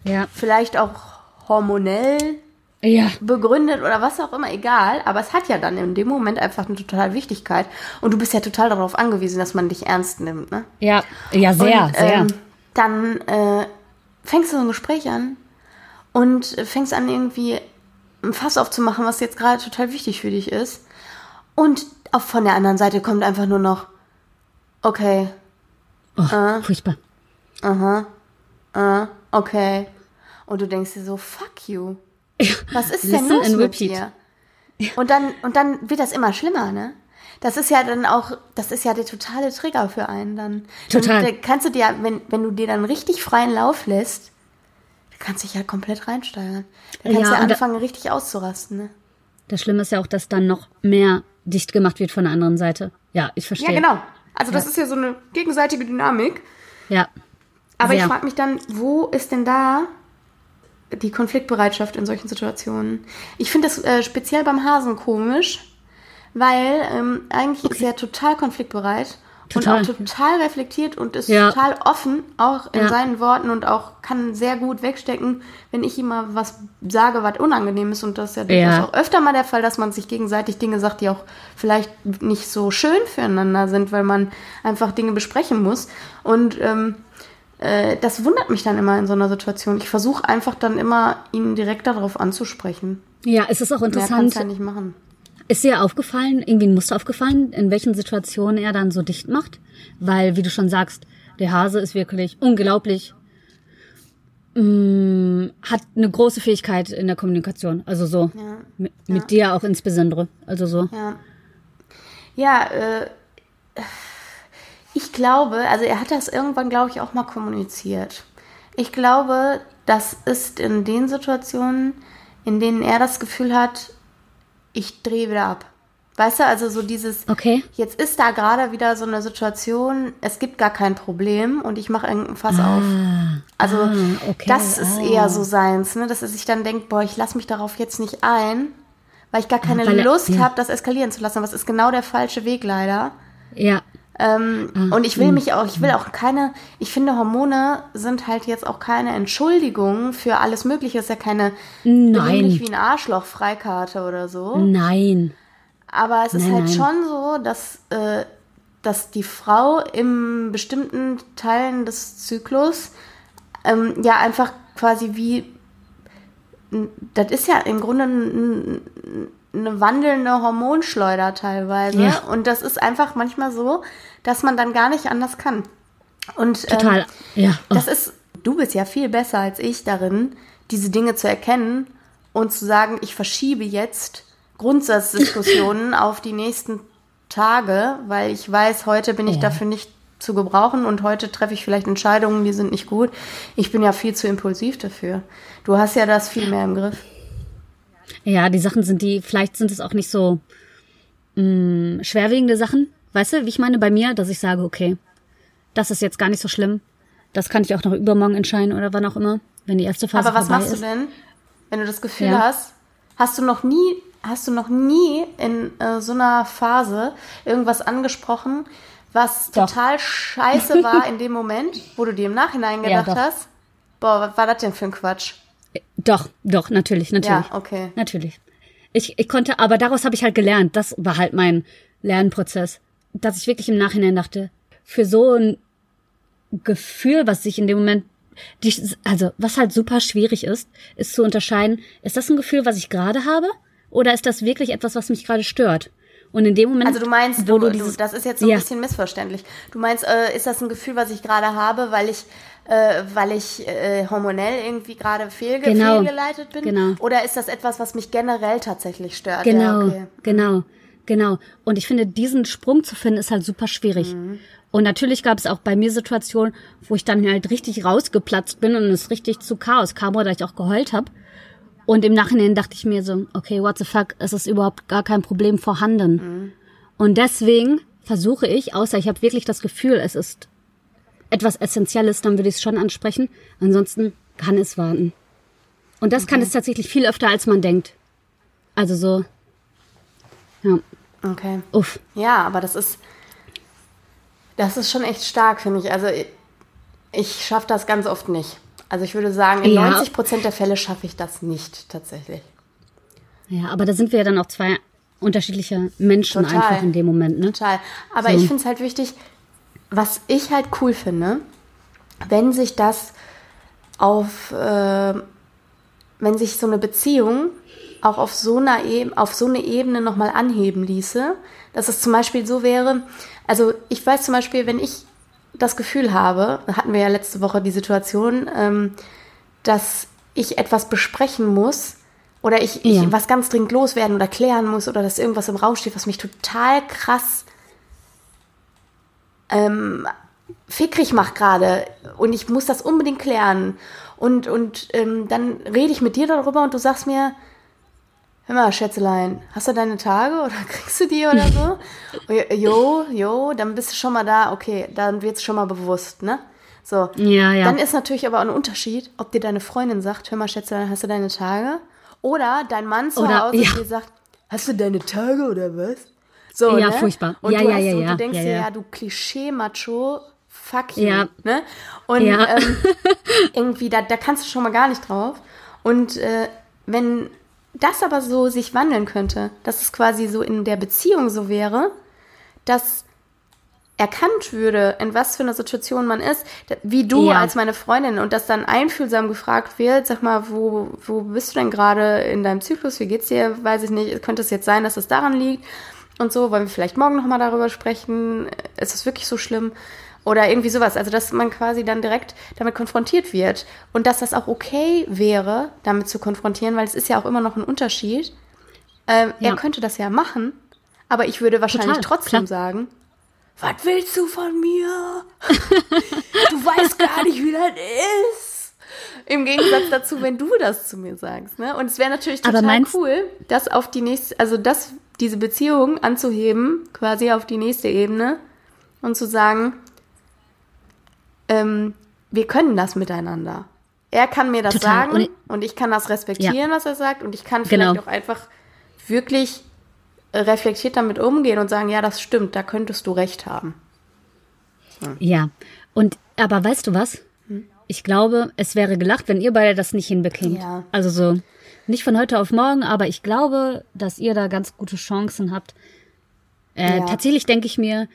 Ja. vielleicht auch hormonell Ja. begründet oder was auch immer, egal, aber es hat ja dann in dem Moment einfach eine totale Wichtigkeit und du bist ja total darauf angewiesen, dass man dich ernst nimmt, ne? Ja. Ja, sehr, und, sehr. Ähm, dann äh, fängst du so ein Gespräch an und fängst an, irgendwie ein Fass aufzumachen, was jetzt gerade total wichtig für dich ist. Und auch von der anderen Seite kommt einfach nur noch, okay, oh, äh. furchtbar. okay. Und du denkst dir so, fuck you. Was ist denn los mit repeat. dir? Und dann, und dann wird das immer schlimmer, ne? Das ist ja dann auch, das ist ja der totale Trigger für einen dann. Total. Dann, kannst du dir, wenn, wenn du dir dann richtig freien Lauf lässt, kannst du dich ja komplett reinsteigern. Dann kannst Ja, du ja und da- anfangen, richtig auszurasten, ne? Das Schlimme ist ja auch, dass dann noch mehr dicht gemacht wird von der anderen Seite. Ja, ich verstehe. Ja, genau. Also das ist ja so eine gegenseitige Dynamik. Ja. Aber ich Sehr. frage mich dann, wo ist denn da die Konfliktbereitschaft in solchen Situationen? Ich finde das äh, speziell beim Hasen komisch, weil ähm, eigentlich ist er total konfliktbereit Total. und auch total reflektiert und ist Ja. total offen, auch in Ja. seinen Worten und auch kann sehr gut wegstecken, wenn ich ihm mal was sage, was unangenehm ist. Und das ist ja durchaus Ja. auch öfter mal der Fall, dass man sich gegenseitig Dinge sagt, die auch vielleicht nicht so schön füreinander sind, weil man einfach Dinge besprechen muss. Und ähm, äh, das wundert mich dann immer in so einer Situation. Ich versuche einfach dann immer, ihn direkt darauf anzusprechen. Ja, es ist auch Mehr kann interessant. ja nicht machen. Ist dir aufgefallen, irgendwie ein Muster aufgefallen, in welchen Situationen er dann so dicht macht? Weil, wie du schon sagst, der Hase ist wirklich unglaublich, mh, hat eine große Fähigkeit in der Kommunikation. Also so, Ja. mit, mit dir auch insbesondere. Also so. Ja, ja äh, ich glaube, also er hat das irgendwann, glaube ich, auch mal kommuniziert. Ich glaube, das ist in den Situationen, in denen er das Gefühl hat, ich drehe wieder ab. Weißt du, also so dieses, Okay. jetzt ist da gerade wieder so eine Situation, es gibt gar kein Problem und ich mache irgendein Fass auf. Also ah, okay, das ist ah. eher so seins, ne? dass er sich dann denkt, boah, ich lasse mich darauf jetzt nicht ein, weil ich gar keine weil Lust ja. habe, das eskalieren zu lassen. Es ist genau der falsche Weg leider. Ja. Ähm, Ah, und ich will hm. mich auch, ich will auch keine, ich finde Hormone sind halt jetzt auch keine Entschuldigung für alles Mögliche. Ist ja keine Nein. dich wie ein Arschloch Freikarte oder so. Nein. Aber es ist Nein, halt nein. schon so, dass, äh, dass die Frau in bestimmten Teilen des Zyklus ähm, ja einfach quasi wie, das ist ja im Grunde ein- ein- eine wandelnde Hormonschleuder teilweise. Ja. Und das ist einfach manchmal so, dass man dann gar nicht anders kann. Und Total. Ähm, ja. Oh. das ist, du bist ja viel besser als ich darin, diese Dinge zu erkennen und zu sagen, ich verschiebe jetzt Grundsatzdiskussionen auf die nächsten Tage, weil ich weiß, heute bin ich Ja. dafür nicht zu gebrauchen und heute treffe ich vielleicht Entscheidungen, die sind nicht gut. Ich bin ja viel zu impulsiv dafür. Du hast ja das viel mehr im Griff. Ja, die Sachen sind die, vielleicht sind es auch nicht so mh, schwerwiegende Sachen. Weißt du, wie ich meine bei mir, dass ich sage, okay, das ist jetzt gar nicht so schlimm. Das kann ich auch noch übermorgen entscheiden oder wann auch immer, wenn die erste Phase Aber was machst ist. du denn, wenn du das Gefühl Ja. hast, hast du noch nie, hast du noch nie in äh, so einer Phase irgendwas angesprochen, was Doch. total scheiße war in dem Moment, wo du dir im Nachhinein Ja, gedacht doch. hast, boah, was war das denn für ein Quatsch? Doch, doch, natürlich, natürlich. Ja, okay. Natürlich. Ich, ich konnte, aber daraus habe ich halt gelernt. Das war halt mein Lernprozess. Dass ich wirklich im Nachhinein dachte, für so ein Gefühl, was sich in dem Moment die, also was halt super schwierig ist, ist zu unterscheiden, ist das ein Gefühl, was ich gerade habe, oder ist das wirklich etwas, was mich gerade stört? Und in dem Moment, Also du meinst, wo du, du dieses, du, das ist jetzt so ein Ja. bisschen missverständlich. Du meinst, äh, ist das ein Gefühl, was ich gerade habe, weil ich, äh, weil ich äh, hormonell irgendwie gerade fehlge Genau. fehlgeleitet bin? Genau. Oder ist das etwas, was mich generell tatsächlich stört? Genau, Ja, okay. genau, genau. Und ich finde, diesen Sprung zu finden, ist halt super schwierig. Mhm. Und natürlich gab es auch bei mir Situationen, wo ich dann halt richtig rausgeplatzt bin und es richtig zu Chaos kam oder ich auch geheult habe. Und im Nachhinein dachte ich mir so, okay, what the fuck, es ist überhaupt gar kein Problem vorhanden. Mhm. Und deswegen versuche ich, außer ich habe wirklich das Gefühl, es ist etwas Essentielles, dann würde ich es schon ansprechen. Ansonsten kann es warten. Und das kann es tatsächlich viel öfter, als man denkt. Also so, ja, Okay. uff. Ja, aber das ist, das ist schon echt stark, finde ich. Also ich, ich schaffe das ganz oft nicht. Also ich würde sagen, in Ja. 90 Prozent der Fälle schaffe ich das nicht tatsächlich. Ja, aber da sind wir ja dann auch zwei unterschiedliche Menschen Total. einfach in dem Moment, ne? Total. Aber So. ich finde es halt wichtig, was ich halt cool finde, wenn sich das auf, äh, wenn sich so eine Beziehung auch auf so einer Ebene, auf so eine Ebene nochmal anheben ließe, dass es zum Beispiel so wäre, also ich weiß zum Beispiel, wenn ich das Gefühl habe, da hatten wir ja letzte Woche die Situation, ähm, dass ich etwas besprechen muss oder ich, Ja. ich was ganz dringend loswerden oder klären muss oder dass irgendwas im Raum steht, was mich total krass ähm, fickrig macht gerade und ich muss das unbedingt klären. Und, und ähm, dann rede ich mit dir darüber und du sagst mir, hör mal, Schätzelein, hast du deine Tage oder kriegst du die oder so? Jo, jo, dann bist du schon mal da, okay, dann wird's schon mal bewusst, ne? So. Ja, ja. Dann ist natürlich aber auch ein Unterschied, ob dir deine Freundin sagt, hör mal, Schätzelein, hast du deine Tage? Oder dein Mann zu Oder- Hause ja. dir sagt, hast du deine Tage oder was? So, Ja, ne? furchtbar. Und Ja, du, ja, hast, ja, ja. du denkst Ja, dir, ja. du Klischee-Macho, fuck you. Ja. Ne? Und Ja. ähm, irgendwie, da, da kannst du schon mal gar nicht drauf. Und äh, wenn das aber so sich wandeln könnte, dass es quasi so in der Beziehung so wäre, dass erkannt würde, in was für einer Situation man ist, wie du Ja. als meine Freundin und dass dann einfühlsam gefragt wird, sag mal, wo, wo bist du denn gerade in deinem Zyklus, wie geht's dir, weiß ich nicht, könnte es jetzt sein, dass es daran liegt und so, wollen wir vielleicht morgen nochmal darüber sprechen, ist es wirklich so schlimm oder irgendwie sowas, also dass man quasi dann direkt damit konfrontiert wird und dass das auch okay wäre, damit zu konfrontieren, weil es ist ja auch immer noch ein Unterschied. Ähm, Ja. Er könnte das ja machen, aber ich würde wahrscheinlich Total, trotzdem klar. sagen, was willst du von mir? du weißt gar nicht, wie das ist. Im Gegensatz dazu, wenn du das zu mir sagst. Ne? Und es wäre natürlich total cool, das auf die nächste, also das, diese Beziehung anzuheben, quasi auf die nächste Ebene und zu sagen, ähm, wir können das miteinander. Er kann mir das Total. sagen Und- und ich kann das respektieren, was er sagt und ich kann Genau. vielleicht auch einfach wirklich reflektiert damit umgehen und sagen, ja, das stimmt, da könntest du recht haben. Ja. Und, aber weißt du was? Hm? Ich glaube, es wäre gelacht, wenn ihr beide das nicht hinbekämt. Ja. Also so, nicht von heute auf morgen, aber ich glaube, dass ihr da ganz gute Chancen habt. Äh, Ja. Tatsächlich denke ich mir,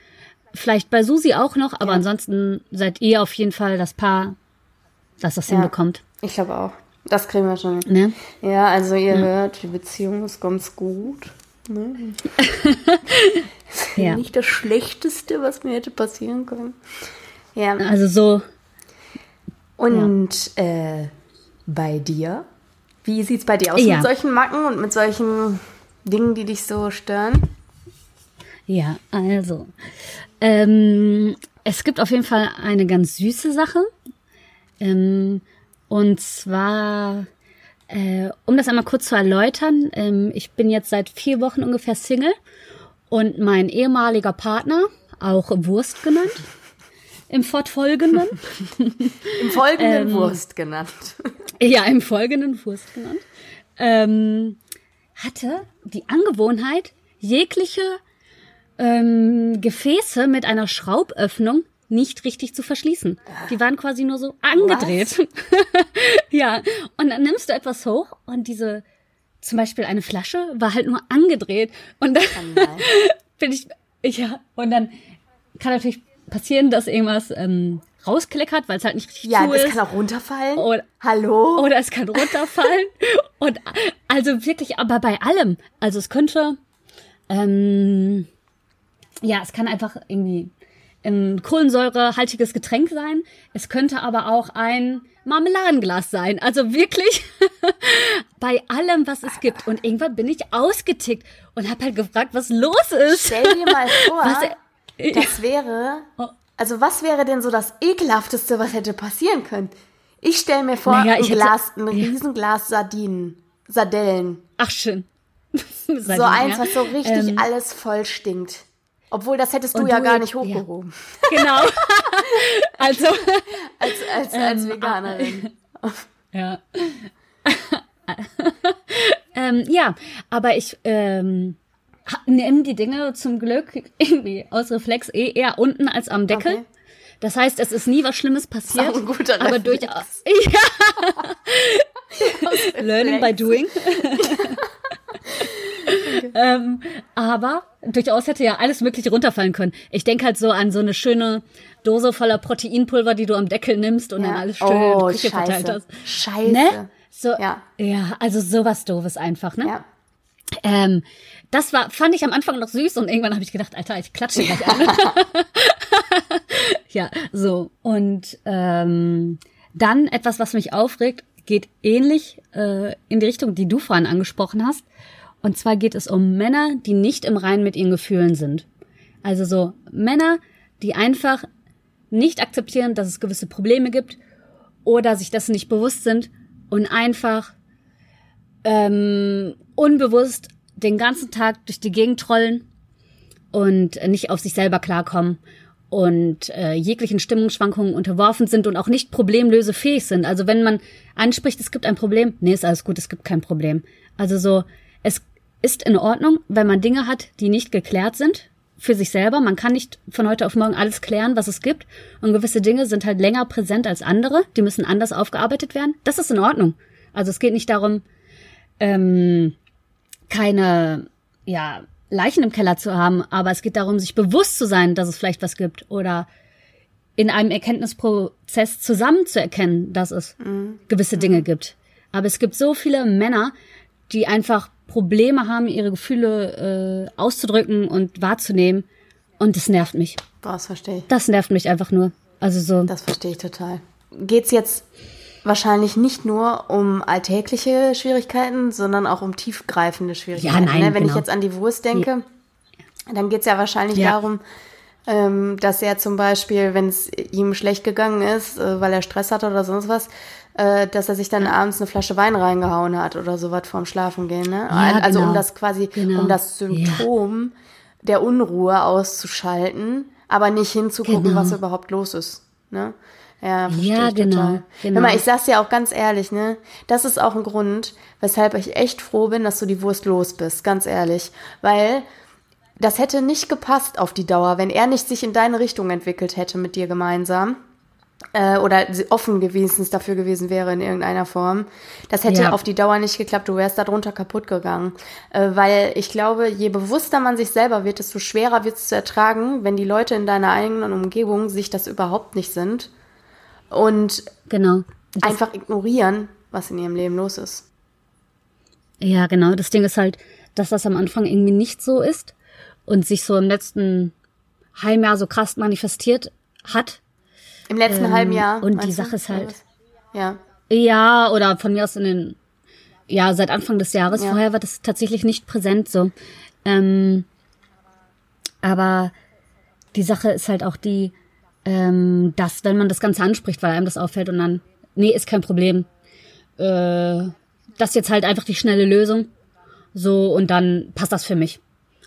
vielleicht bei Susi auch noch, aber ansonsten seid ihr auf jeden Fall das Paar, das das Ja. hinbekommt. Ich glaube auch. Das kriegen wir schon. Ne? Ja, also ihr hört, die Beziehung ist ganz gut. Ne? Ja. Nicht das Schlechteste, was mir hätte passieren können. Ja. Also so, Und äh, bei dir? Wie sieht's bei dir aus Ja. mit solchen Macken und mit solchen Dingen, die dich so stören? Ja, also. Ähm, es gibt auf jeden Fall eine ganz süße Sache. Ähm, und zwar, äh, um das einmal kurz zu erläutern, ähm, ich bin jetzt seit vier Wochen ungefähr Single und mein ehemaliger Partner, auch Wurst genannt, im Fortfolgenden, Im Folgenden Ähm, Wurst genannt. ja, im Folgenden Wurst genannt, ähm, hatte die Angewohnheit, jegliche ähm, Gefäße mit einer Schrauböffnung nicht richtig zu verschließen. Die waren quasi nur so angedreht. ja, und dann nimmst du etwas hoch und diese, zum Beispiel eine Flasche, war halt nur angedreht. Und dann nein. bin ich, ja, und dann kann natürlich passieren, dass irgendwas ähm, rauskleckert, weil es halt nicht richtig Ja, zu es ist. kann auch runterfallen. Oder- Hallo? Oder es kann runterfallen. und also wirklich, aber bei allem. Also es könnte, ähm, ja, es kann einfach irgendwie ein kohlensäurehaltiges Getränk sein. Es könnte aber auch ein Marmeladenglas sein. Also wirklich bei allem, was es gibt. Und irgendwann bin ich ausgetickt und habe halt gefragt, was los ist. Stell dir mal vor, Was- das wäre, also was wäre denn so das ekelhafteste, was hätte passieren können? Ich stell mir vor, Naja, ein Glas, ein ja. Riesenglas Sardinen, Sardellen. Ach schön. So eins, was so richtig Ähm, alles voll stinkt. Obwohl, das hättest du ja du- gar nicht ja. hochgehoben. Genau. also Als, als, als Ähm, Veganerin. Ja. ähm, ja, aber ich ähm, ha- nehme die Dinge zum Glück irgendwie aus Reflex eh eher unten als am Deckel. Okay. Das heißt, es ist nie was Schlimmes passiert. auch ein guter aber Reflex. durchaus. Ja. Learning by doing. ähm, aber durchaus hätte ja alles Mögliche runterfallen können. Ich denke halt so an so eine schöne Dose voller Proteinpulver, die du am Deckel nimmst und dann Ja. alles schön in die Oh, Küche verteilt scheiße. hast. Scheiße. Ne? So, Ja. ja. also sowas doofes einfach, ne? Ja. Ähm, das war, fand ich am Anfang noch süß und irgendwann habe ich gedacht, Alter, ich klatsche gleich an. ja, so. Und ähm, dann etwas, was mich aufregt, geht ähnlich äh, in die Richtung, die du vorhin angesprochen hast. Und zwar geht es um Männer, die nicht im Reinen mit ihren Gefühlen sind. Also so Männer, die einfach nicht akzeptieren, dass es gewisse Probleme gibt oder sich dessen nicht bewusst sind und einfach ähm, unbewusst den ganzen Tag durch die Gegend trollen und nicht auf sich selber klarkommen und äh, jeglichen Stimmungsschwankungen unterworfen sind und auch nicht problemlösefähig sind. Also wenn man anspricht, es gibt ein Problem, nee, ist alles gut, es gibt kein Problem. Also so, es ist in Ordnung, wenn man Dinge hat, die nicht geklärt sind für sich selber. Man kann nicht von heute auf morgen alles klären, was es gibt. Und gewisse Dinge sind halt länger präsent als andere. Die müssen anders aufgearbeitet werden. Das ist in Ordnung. Also es geht nicht darum, ähm, keine ja, Leichen im Keller zu haben, aber es geht darum, sich bewusst zu sein, dass es vielleicht was gibt oder in einem Erkenntnisprozess zusammen zu erkennen, dass es gewisse Dinge gibt. Aber es gibt so viele Männer, die einfach Probleme haben, ihre Gefühle äh, auszudrücken und wahrzunehmen. Und das nervt mich. Boah, das verstehe ich. Das nervt mich einfach nur. Also so. Das verstehe ich total. Geht's jetzt wahrscheinlich nicht nur um alltägliche Schwierigkeiten, sondern auch um tiefgreifende Schwierigkeiten. Ja, nein, ne? Wenn ich genau. jetzt an die Wurst denke, dann geht's ja wahrscheinlich Ja. darum, ähm, dass er zum Beispiel, wenn es ihm schlecht gegangen ist, äh, weil er Stress hatte oder sonst was, äh, dass er sich dann abends eine Flasche Wein reingehauen hat oder sowas vorm Schlafengehen. Ne? Ja, also um genau. das quasi, Genau. um das Symptom der Unruhe auszuschalten, aber nicht hinzugucken, Genau. was überhaupt los ist. Ne? Ja, verstehe Ja, ich genau, total. genau. Hör mal, ich sag's dir auch ganz ehrlich, ne? Das ist auch ein Grund, weshalb ich echt froh bin, dass du die Wurst los bist, ganz ehrlich. Weil das hätte nicht gepasst auf die Dauer, wenn er nicht sich in deine Richtung entwickelt hätte mit dir gemeinsam. Äh, oder offen gewesen dafür gewesen wäre in irgendeiner Form. Das hätte Ja. auf die Dauer nicht geklappt, du wärst darunter kaputt gegangen. Äh, weil ich glaube, je bewusster man sich selber wird, desto schwerer wird es zu ertragen, wenn die Leute in deiner eigenen Umgebung sich das überhaupt nicht sind und Genau. Das, einfach ignorieren, was in ihrem Leben los ist. Ja, genau. Das Ding ist halt, dass das am Anfang irgendwie nicht so ist und sich so im letzten halben Jahr so krass manifestiert hat. Im letzten halben Jahr. Ähm, und die du? Sache ist halt- Ja. Ja, oder von mir aus in den, ja, seit Anfang des Jahres. Ja. Vorher war das tatsächlich nicht präsent so. Ähm, aber die Sache ist halt auch die, ähm, dass wenn man das Ganze anspricht, weil einem das auffällt und dann, nee, ist kein Problem. Äh, das ist jetzt halt einfach die schnelle Lösung. So, und dann passt das für mich.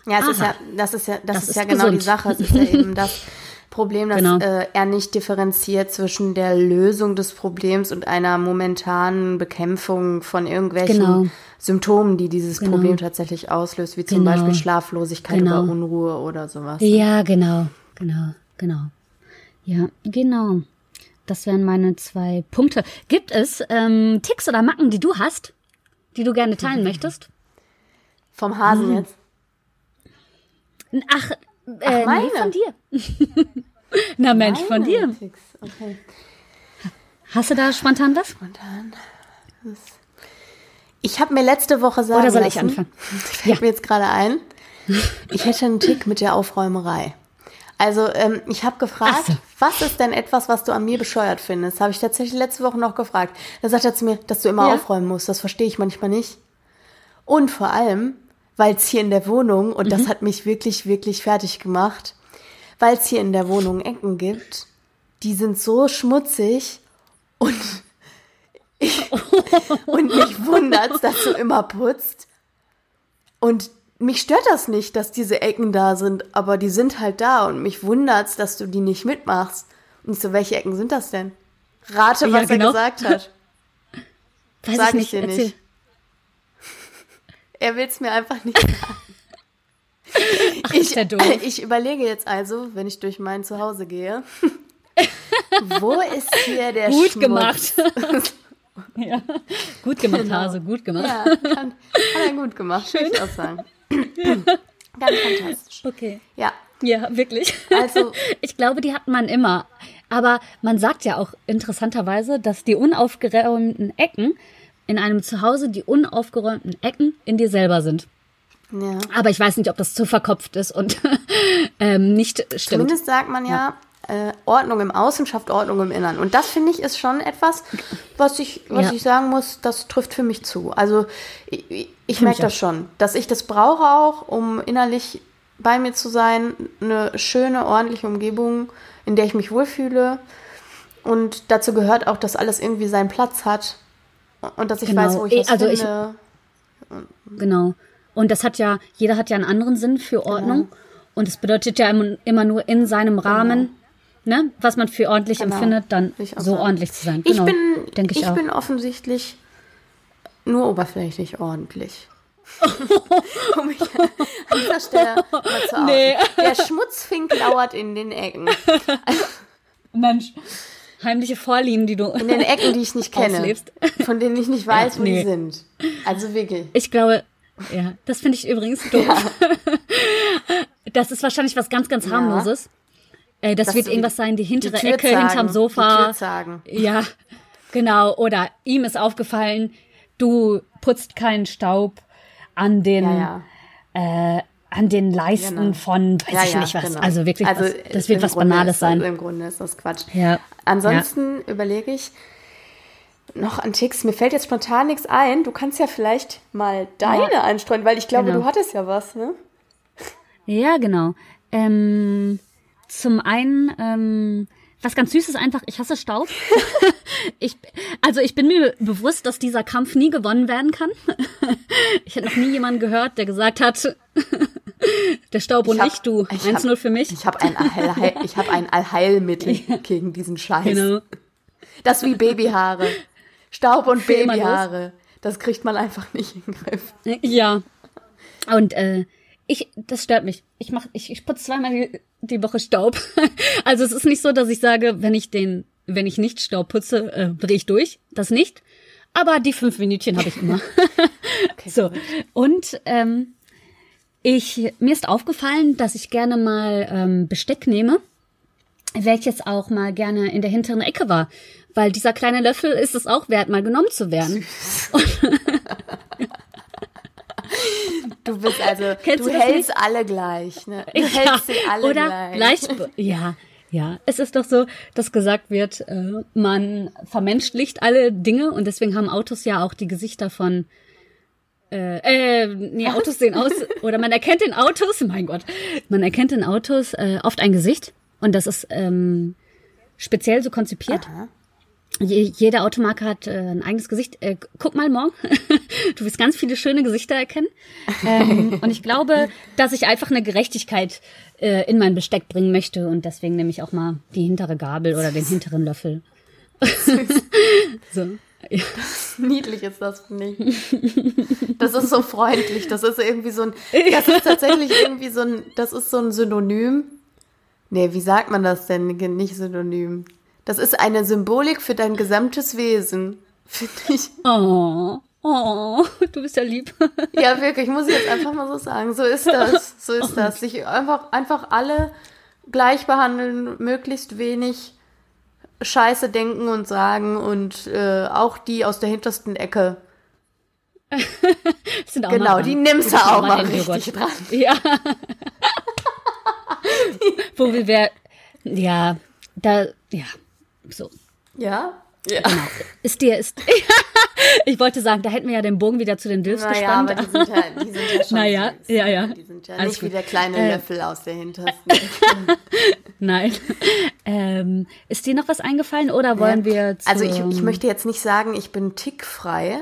Ja, es ist ja, das ist ja, das, Das ist, ist ja genau die. Sache. Es ist ja eben das Problem, dass Genau. äh, er nicht differenziert zwischen der Lösung des Problems und einer momentanen Bekämpfung von irgendwelchen Genau. Symptomen, die dieses Genau. Problem tatsächlich auslöst, wie zum Genau. Beispiel Schlaflosigkeit Genau. oder Unruhe oder sowas. Ja, genau, genau, genau. Ja, genau. Das wären meine zwei Punkte. Gibt es ähm, Ticks oder Macken, die du hast, die du gerne teilen möchtest? Vom Hasen Mhm. jetzt. Ach, äh, meine. nee, von dir. Na Mensch, von dir. Meine Ticks, Okay. Hast du da spontan was? Spontan. Das- Ich habe mir letzte Woche sagen Oder soll lassen, ich anfangen? Fällt mir jetzt gerade ein. Ich hätte einen Tick mit der Aufräumerei. Also ähm, ich habe gefragt, so. was ist denn etwas, was du an mir bescheuert findest? Habe ich tatsächlich letzte Woche noch gefragt. Da sagt er zu mir, dass du immer Ja. aufräumen musst. Das verstehe ich manchmal nicht. Und vor allem, weil es hier in der Wohnung, und Mhm. das hat mich wirklich, wirklich fertig gemacht, weil es hier in der Wohnung Ecken gibt, die sind so schmutzig und und mich wundert's, dass du immer putzt. Und mich stört das nicht, dass diese Ecken da sind, aber die sind halt da und mich wundert's, dass du die nicht mitmachst. Und ich so, welche Ecken sind das denn? Rate, Ja, was genau. er gesagt hat. Weiß Sag ich ich nicht. dir Erzähl. nicht. Er will's mir einfach nicht sagen. Ach, Ich, doof. ich überlege jetzt also, wenn ich durch mein Zuhause gehe, wo ist hier der Gut Schmutz? gemacht. Ja. Gut gemacht, Genau. Hase, gut gemacht. Ja, kann, hat er gut gemacht, würde ich auch sagen. Ganz fantastisch. Okay. Ja, Ja, wirklich. Also- ich glaube, die hat man immer. Aber man sagt ja auch interessanterweise, dass die unaufgeräumten Ecken in einem Zuhause die unaufgeräumten Ecken in dir selber sind. ja. Aber ich weiß nicht, ob das zu verkopft ist und ähm, nicht stimmt. Zumindest sagt man ja, äh, Ordnung im Außen schafft Ordnung im Innern. Und das finde ich ist schon etwas, was ich, was Ja. ich sagen muss, das trifft für mich zu. Also ich, ich, ich merke das schon, dass ich das brauche auch, um innerlich bei mir zu sein, eine schöne, ordentliche Umgebung, in der ich mich wohlfühle. Und dazu gehört auch, dass alles irgendwie seinen Platz hat. Und dass ich Genau. weiß, wo ich Eh, was also ich- finde. Genau. Und das hat ja, jeder hat ja einen anderen Sinn für Ordnung. Und es bedeutet ja immer, immer nur in seinem Rahmen, ne, was man für ordentlich Genau. empfindet, dann ich so sagen. ordentlich zu sein. Ich Genau. bin, denke ich, ich auch. bin offensichtlich nur oberflächlich ordentlich. um mich an dieser Stelle mal zu. Nee. Der Schmutzfink lauert in den Ecken. Mensch. Heimliche Vorlieben, die du. In den Ecken, die ich nicht kenne. Auslebst. Von denen ich nicht weiß, Ja, wo nee. die sind. Also wirklich. Ich glaube, ja, das finde ich übrigens doof. Das ist wahrscheinlich was ganz, ganz harmloses. Äh, das wird irgendwas sein, die hintere Tür Ecke zagen, hinterm Die Sofa. Ja, genau. Oder ihm ist aufgefallen, du putzt keinen Staub an den, Ja, ja. Äh, an den Leisten Genau. von, weiß ja, ich nicht was. genau. Also wirklich, Also, was, das wird was Grunde Banales sein. Im Grunde ist das Quatsch. Ja. Ansonsten überlege ich noch an Ticks. Mir fällt jetzt spontan nichts ein. Du kannst ja vielleicht mal deine einstreuen, weil ich glaube, Genau. du hattest ja was, ne? Ja, genau. Ähm, zum einen, ähm, was ganz süß ist einfach, ich hasse Staub. ich, also ich bin mir bewusst, dass dieser Kampf nie gewonnen werden kann. ich hätte noch nie jemanden gehört, der gesagt hat, der Staub und hab- ich, du, ich 1-0 hab- für mich. Ich habe ein, Allheil, ich hab ein Allheilmittel gegen diesen Scheiß. Genau. Das wie Babyhaare. Staub und. Babyhaare. Das kriegt man einfach nicht in den Griff. Ja. Und äh, ich, das stört mich. Ich mach, ich, ich putze zweimal die, die Woche Staub. Also es ist nicht so, dass ich sage, wenn ich den, wenn ich nicht Staub putze, äh, drehe ich durch. Das nicht. Aber die fünf Minütchen habe ich immer. so. Und ähm, ich, mir ist aufgefallen, dass ich gerne mal ähm, Besteck nehme, welches auch mal gerne in der hinteren Ecke war. Weil dieser kleine Löffel ist es auch wert, mal genommen zu werden. Du bist also, Kennst du du hältst alle gleich, ne? Du Ja, hältst sie alle oder gleich. ja, ja. Es ist doch so, dass gesagt wird, äh, man vermenschlicht alle Dinge und deswegen haben Autos ja auch die Gesichter von äh, äh, nee, Autos sehen aus, oder man erkennt in Autos, mein Gott, man erkennt in Autos äh, oft ein Gesicht und das ist ähm, speziell so konzipiert. Je, jede Automarke hat äh, ein eigenes Gesicht. Äh, guck mal morgen. du wirst ganz viele schöne Gesichter erkennen. Ähm, und ich glaube, dass ich einfach eine Gerechtigkeit äh, in mein Besteck bringen möchte. Und deswegen nehme ich auch mal die hintere Gabel oder den hinteren Löffel. so. Ja. Niedlich ist das, finde ich. Das ist so freundlich. Das ist irgendwie so ein, das ist tatsächlich irgendwie so ein, das ist so ein Synonym. Nee, wie sagt man das denn? Nicht Synonym. Das ist eine Symbolik für dein gesamtes Wesen. Finde ich. Oh, oh, du bist ja lieb. Ja, wirklich, muss ich jetzt einfach mal so sagen. So ist das. So ist das. Sich einfach, einfach alle gleich behandeln, möglichst wenig Scheiße denken und sagen und äh, auch die aus der hintersten Ecke. Genau, die nimmst du auch mal den richtig dran. Ja. Wo wir, ja, da, ja, so. Ja? Ja. Genau. Ist dir, ist, ich wollte sagen, da hätten wir ja den Bogen wieder zu den Dilfs Naja, gespannt. aber die sind ja, die sind ja schon Naja, süß. ja, ja. Die sind ja Alles nicht wie gut. der kleine Äh, Löffel aus der hintersten. Nein. Ähm, ist dir noch was eingefallen oder wollen wir zu, Also ich, ich möchte jetzt nicht sagen, ich bin tickfrei.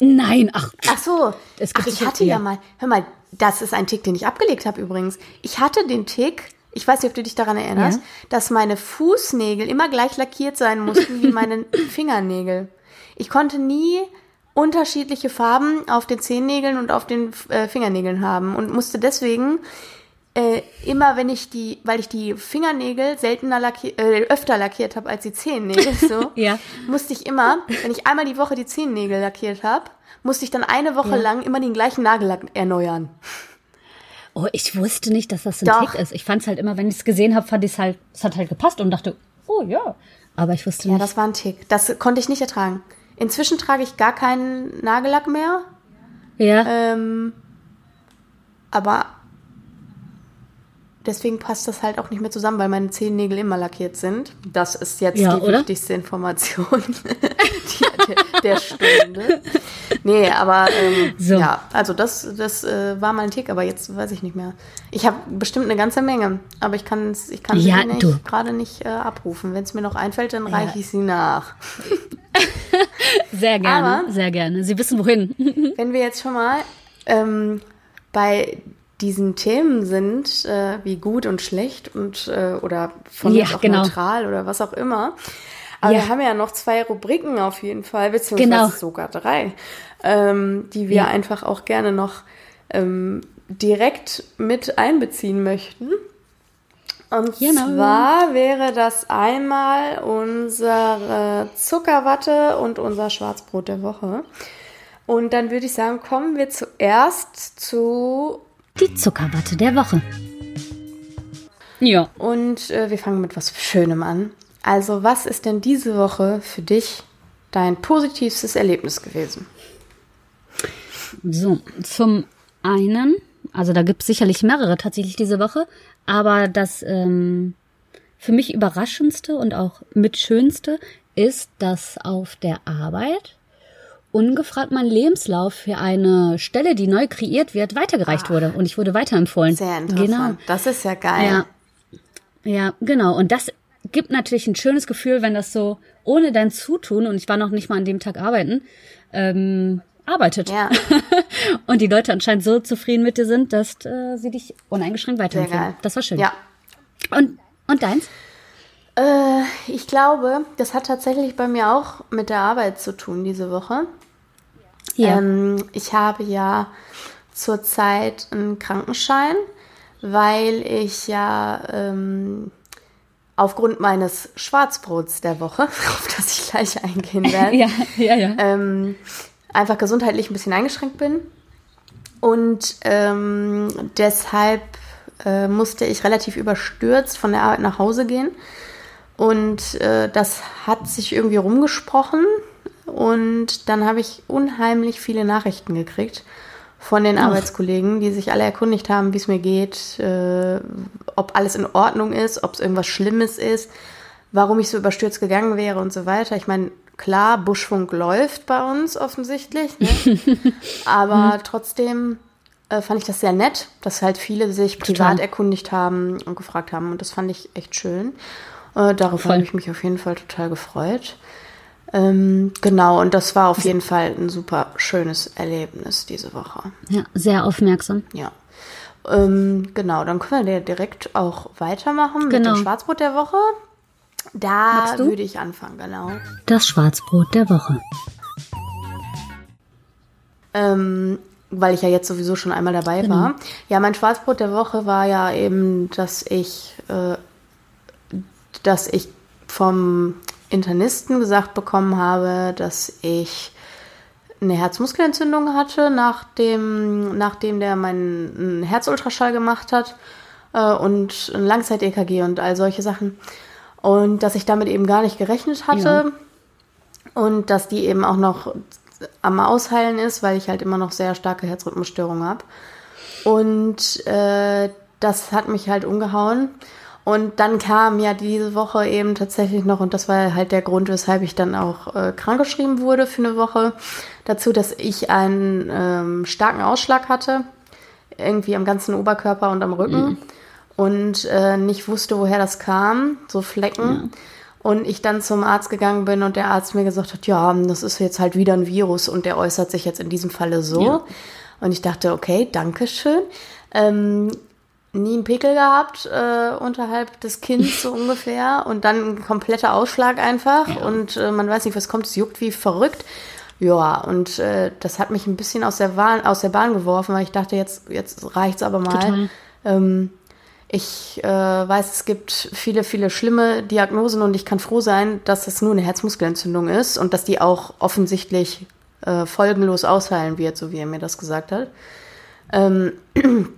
Nein, ach, Ach so. Es Ach, ich hatte ja. ja. mal, hör mal, das ist ein Tick, den ich abgelegt habe übrigens. Ich hatte den Tick, ich weiß nicht, ob du dich daran erinnerst, Ja. dass meine Fußnägel immer gleich lackiert sein mussten wie meine Fingernägel. Ich konnte nie unterschiedliche Farben auf den Zehennägeln und auf den äh, Fingernägeln haben und musste deswegen äh, immer, wenn ich die, weil ich die Fingernägel seltener lackiert, äh, öfter lackiert habe als die Zehennägel, so, Ja. musste ich immer, wenn ich einmal die Woche die Zehennägel lackiert habe, musste ich dann eine Woche Ja. lang immer den gleichen Nagellack erneuern. Oh, ich wusste nicht, dass das ein Doch. Tick ist. Ich fand es halt immer, wenn ich es gesehen habe, fand ich es halt, es hat halt gepasst und dachte, oh ja. Aber ich wusste Ja, nicht. das war ein Tick. Das konnte ich nicht ertragen. Inzwischen trage ich gar keinen Nagellack mehr, ja. ähm, aber deswegen passt das halt auch nicht mehr zusammen, weil meine Zehennägel immer lackiert sind. Das ist jetzt Ja, die oder? wichtigste Information die, der, Stunde. Nee, aber ähm, So. ja, also das, das äh, war mal ein Tick, aber jetzt weiß ich nicht mehr. Ich habe bestimmt eine ganze Menge, aber ich kann es ich Ja, gerade nicht äh, abrufen. Wenn es mir noch einfällt, dann Ja. reiche ich sie nach. Sehr gerne, aber- sehr gerne. Sie wissen wohin. Wenn wir jetzt schon mal ähm, bei diesen Themen sind, äh, wie gut und schlecht und äh, oder von Ja, genau. neutral oder was auch immer. Aber Ja. wir haben ja noch zwei Rubriken auf jeden Fall, beziehungsweise Genau. sogar drei, ähm, die wir Ja. einfach auch gerne noch ähm, direkt mit einbeziehen möchten. Und Genau. zwar wäre das einmal unsere Zuckerwatte und unser Schwarzbrot der Woche. Und dann würde ich sagen, kommen wir zuerst zu Die Zuckerwatte der Woche. Ja. und äh, wir fangen mit was Schönem an. Also, was ist denn diese Woche für dich dein positivstes Erlebnis gewesen? So, zum einen, also da gibt es sicherlich mehrere tatsächlich diese Woche, aber das ähm, für mich überraschendste und auch mitschönste ist, dass auf der Arbeit ungefragt mein Lebenslauf für eine Stelle, die neu kreiert wird, weitergereicht wurde und ich wurde weiterempfohlen. Ah. Sehr interessant. Genau. Das ist ja geil. Ja. Ja, genau. Und das gibt natürlich ein schönes Gefühl, wenn das so ohne dein Zutun, und ich war noch nicht mal an dem Tag arbeiten, ähm, arbeitet. Ja. und die Leute anscheinend so zufrieden mit dir sind, dass äh, sie dich uneingeschränkt weiterempfehlen. Das war schön. Ja. Und, und deins? Äh, ich glaube, das hat tatsächlich bei mir auch mit der Arbeit zu tun diese Woche. Ja. Ähm, ich habe ja zurzeit einen Krankenschein, weil ich ja ähm, aufgrund meines Schwarzbrots der Woche, auf das ich gleich eingehen werde, ja, ja, ja. ähm, einfach gesundheitlich ein bisschen eingeschränkt bin. Und ähm, deshalb äh, musste ich relativ überstürzt von der Arbeit nach Hause gehen. Und äh, das hat sich irgendwie rumgesprochen. Und dann habe ich unheimlich viele Nachrichten gekriegt von den Arbeitskollegen, die sich alle erkundigt haben, wie es mir geht, äh, ob alles in Ordnung ist, ob es irgendwas Schlimmes ist, warum ich so überstürzt gegangen wäre und so weiter. Ich meine, klar, Buschfunk läuft bei uns offensichtlich, ne? aber trotzdem äh, fand ich das sehr nett, dass halt viele sich privat Total. erkundigt haben und gefragt haben und das fand ich echt schön. Äh, darauf habe ich mich auf jeden Fall total gefreut. Ähm, genau, und das war auf jeden Fall ein super schönes Erlebnis diese Woche. ja, sehr aufmerksam. Ja. Ähm, genau, dann können wir direkt auch weitermachen mit Genau. dem Schwarzbrot der Woche. Da würde ich anfangen, genau. Das Schwarzbrot der Woche. Ähm, weil ich ja jetzt sowieso schon einmal dabei war. Ja, mein Schwarzbrot der Woche war ja eben, dass ich, äh, dass ich vom Internisten gesagt bekommen habe, dass ich eine Herzmuskelentzündung hatte, nachdem, nachdem der meinen Herzultraschall gemacht hat. äh, und ein Langzeit-EKG und all solche Sachen. Und dass ich damit eben gar nicht gerechnet hatte und dass die eben auch noch am Ausheilen ist, weil ich halt immer noch sehr starke Herzrhythmusstörungen habe. Und äh, das hat mich halt umgehauen. Und dann kam ja diese Woche eben tatsächlich noch, und das war halt der Grund, weshalb ich dann auch äh, krankgeschrieben wurde für eine Woche, dazu, dass ich einen ähm, starken Ausschlag hatte, irgendwie am ganzen Oberkörper und am Rücken. Mhm. Und äh, nicht wusste, woher das kam, so Flecken. Ja. Und ich dann zum Arzt gegangen bin und der Arzt mir gesagt hat, ja, das ist jetzt halt wieder ein Virus und der äußert sich jetzt in diesem Falle so. Ja. Und ich dachte, okay, danke schön. Ähm, nie einen Pickel gehabt äh, unterhalb des Kinns so ungefähr und dann ein kompletter Ausschlag einfach ja. und äh, man weiß nicht, was kommt, es juckt wie verrückt. Ja, und äh, das hat mich ein bisschen aus der, Bahn, aus der Bahn geworfen, weil ich dachte, jetzt, jetzt reicht's aber mal. Ähm, ich äh, weiß, es gibt viele, viele schlimme Diagnosen und ich kann froh sein, dass es nur eine Herzmuskelentzündung ist und dass die auch offensichtlich äh, folgenlos ausheilen wird, so wie er mir das gesagt hat. Ähm,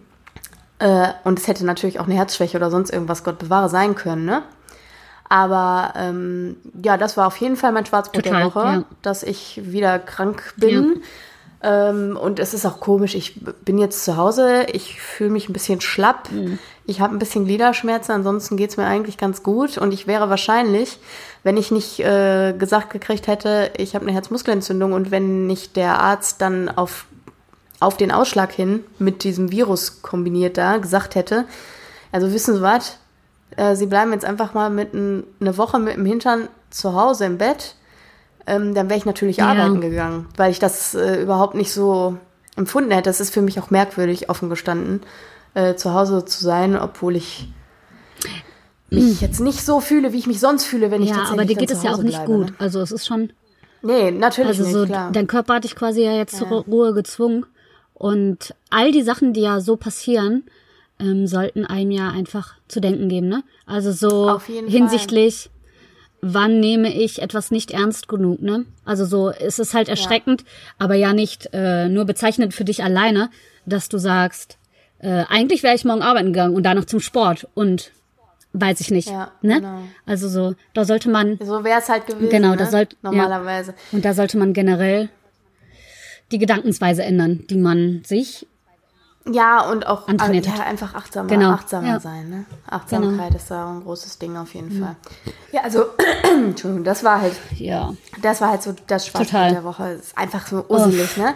äh, und es hätte natürlich auch eine Herzschwäche oder sonst irgendwas, Gott bewahre, sein können, ne? Aber ähm, ja, das war auf jeden Fall mein Schwarzbrot Total, der Woche, ja. dass ich wieder krank bin. Ja ähm, und es ist auch komisch, ich bin jetzt zu Hause, ich fühle mich ein bisschen schlapp, mhm. ich habe ein bisschen Gliederschmerzen, ansonsten geht es mir eigentlich ganz gut und ich wäre wahrscheinlich, wenn ich nicht äh, gesagt gekriegt hätte, ich habe eine Herzmuskelentzündung und wenn nicht der Arzt dann auf, auf den Ausschlag hin mit diesem Virus kombiniert da gesagt hätte, also wissen Sie was, äh, Sie bleiben jetzt einfach mal mit ein, eine Woche mit dem Hintern zu Hause im Bett ähm, dann wäre ich natürlich ja. arbeiten gegangen, weil ich das äh, überhaupt nicht so empfunden hätte. Das ist für mich auch merkwürdig, offen gestanden, äh, zu Hause zu sein, obwohl ich mich jetzt nicht so fühle, wie ich mich sonst fühle, wenn ich ja, tatsächlich aber dir geht es ja auch nicht bleibe, gut. Ne? Also es ist schon. Nee, natürlich also nicht. So, klar. Dein Körper hat dich quasi ja jetzt ja. zur Ruhe gezwungen. Und all die Sachen, die ja so passieren, ähm, sollten einem ja einfach zu denken geben, ne? Also so hinsichtlich, Fall wann nehme ich etwas nicht ernst genug, ne? Also so, es ist halt erschreckend, ja. aber ja nicht äh, nur bezeichnend für dich alleine, dass du sagst, äh, eigentlich wäre ich morgen arbeiten gegangen und danach zum Sport und weiß ich nicht, ja, ne? Genau. Also so, da sollte man so wäre es halt gewesen, genau, ne? da sollte normalerweise ja, und da sollte man generell die Gedankensweise ändern, die man sich ja, und auch also, ja, einfach achtsamer, genau. achtsamer ja. sein. Ne? Achtsamkeit genau. ist da ein großes Ding auf jeden mhm. Fall. Ja, also, Entschuldigung, das war halt, ja. das war halt so das Schwarze der Woche. Ist einfach so usselig, ne?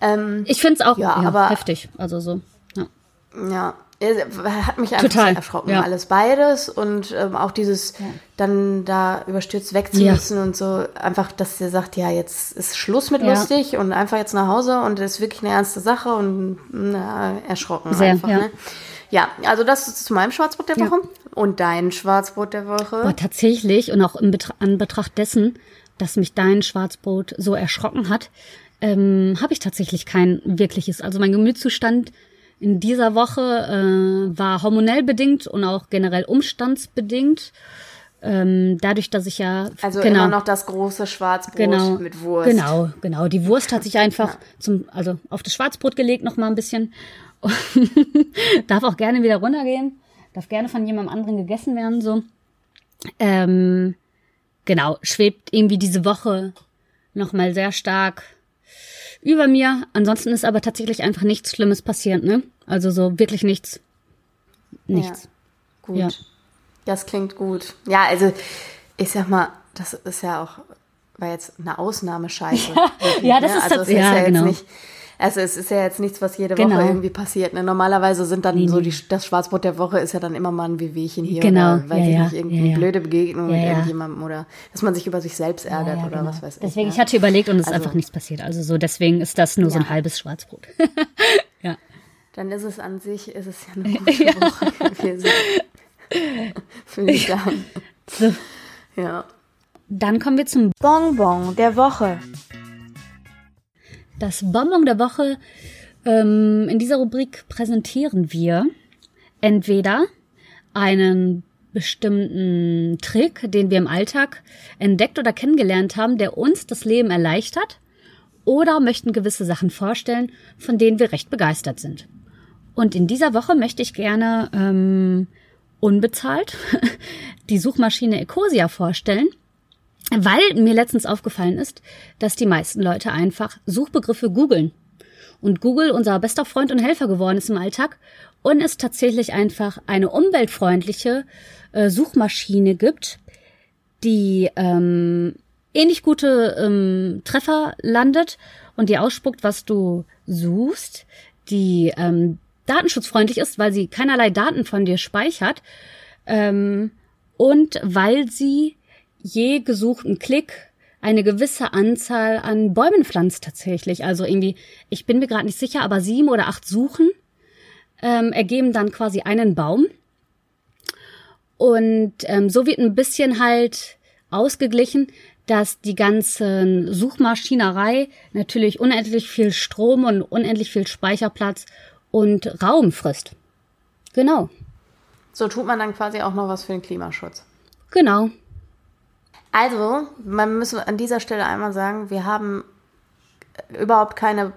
Ähm, ich finde es auch ja, aber, heftig. Also so. Ja. Hat mich einfach Total. erschrocken, ja. alles beides und ähm, auch dieses ja. dann da überstürzt wegzulassen ja. und so einfach, dass der sagt, ja, jetzt ist Schluss mit lustig und einfach jetzt nach Hause und das ist wirklich eine ernste Sache und na, erschrocken Sehr, einfach, ja. Ne? Ja, also das ist zu meinem Schwarzbrot der Woche und dein Schwarzbrot der Woche. Oh, tatsächlich und auch in Betra an Betracht dessen, dass mich dein Schwarzbrot so erschrocken hat, ähm, habe ich tatsächlich kein wirkliches. Also mein Gemütszustand in dieser Woche äh, war hormonell bedingt und auch generell umstandsbedingt. Ähm, dadurch, dass ich ja also genau, immer noch das große Schwarzbrot genau, mit Wurst. Genau, genau. Die Wurst hat sich einfach ja. zum also auf das Schwarzbrot gelegt noch mal ein bisschen. Darf auch gerne wieder runtergehen. Darf gerne von jemandem anderen gegessen werden so. Ähm, genau, schwebt irgendwie diese Woche noch mal sehr stark über mir. Ansonsten ist aber tatsächlich einfach nichts Schlimmes passiert, ne? Also so wirklich nichts. Nichts. Ja, gut. Ja. Das klingt gut. Ja, also ich sag mal, das ist ja auch, war jetzt eine Ausnahmescheiße. ja, das ne? ist, also, das, ja, ja genau. Nicht, also es ist ja jetzt nichts, was jede genau. Woche irgendwie passiert. Ne? Normalerweise sind dann nee, so die, das Schwarzbrot der Woche ist ja dann immer mal ein Wehwehchen hier genau. oder weiß ja, ich ja. nicht, irgendeine ja, blöde Begegnung mit irgendjemandem oder dass man sich über sich selbst ärgert oder genau. was weiß ich. Deswegen, ich hatte überlegt und es also, ist einfach nichts passiert. Also so, deswegen ist das nur so ein halbes Schwarzbrot. ja. Dann ist es an sich, ist es ja eine gute Woche gewesen. Finde ich sagen. So. Ja. Dann kommen wir zum Bonbon der Woche. Das Bonbon der Woche. Ähm, in dieser Rubrik präsentieren wir entweder einen bestimmten Trick, den wir im Alltag entdeckt oder kennengelernt haben, der uns das Leben erleichtert, oder möchten gewisse Sachen vorstellen, von denen wir recht begeistert sind. Und in dieser Woche möchte ich gerne ähm, unbezahlt die Suchmaschine Ecosia vorstellen, weil mir letztens aufgefallen ist, dass die meisten Leute einfach Suchbegriffe googeln. Und Google unser bester Freund und Helfer geworden ist im Alltag und es tatsächlich einfach eine umweltfreundliche äh, Suchmaschine gibt, die ähm, ähnlich gute ähm, Treffer landet und die ausspuckt, was du suchst, die ähm, datenschutzfreundlich ist, weil sie keinerlei Daten von dir speichert ähm, und weil sie je gesuchten Klick eine gewisse Anzahl an Bäumen pflanzt tatsächlich. Also irgendwie, ich bin mir gerade nicht sicher, aber sieben oder acht Suchen ähm, ergeben dann quasi einen Baum. Und ähm, so wird ein bisschen halt ausgeglichen, dass die ganze Suchmaschinerei natürlich unendlich viel Strom und unendlich viel Speicherplatz und Raum frisst. Genau. So tut man dann quasi auch noch was für den Klimaschutz. Genau. Also, man muss an dieser Stelle einmal sagen, wir haben überhaupt keine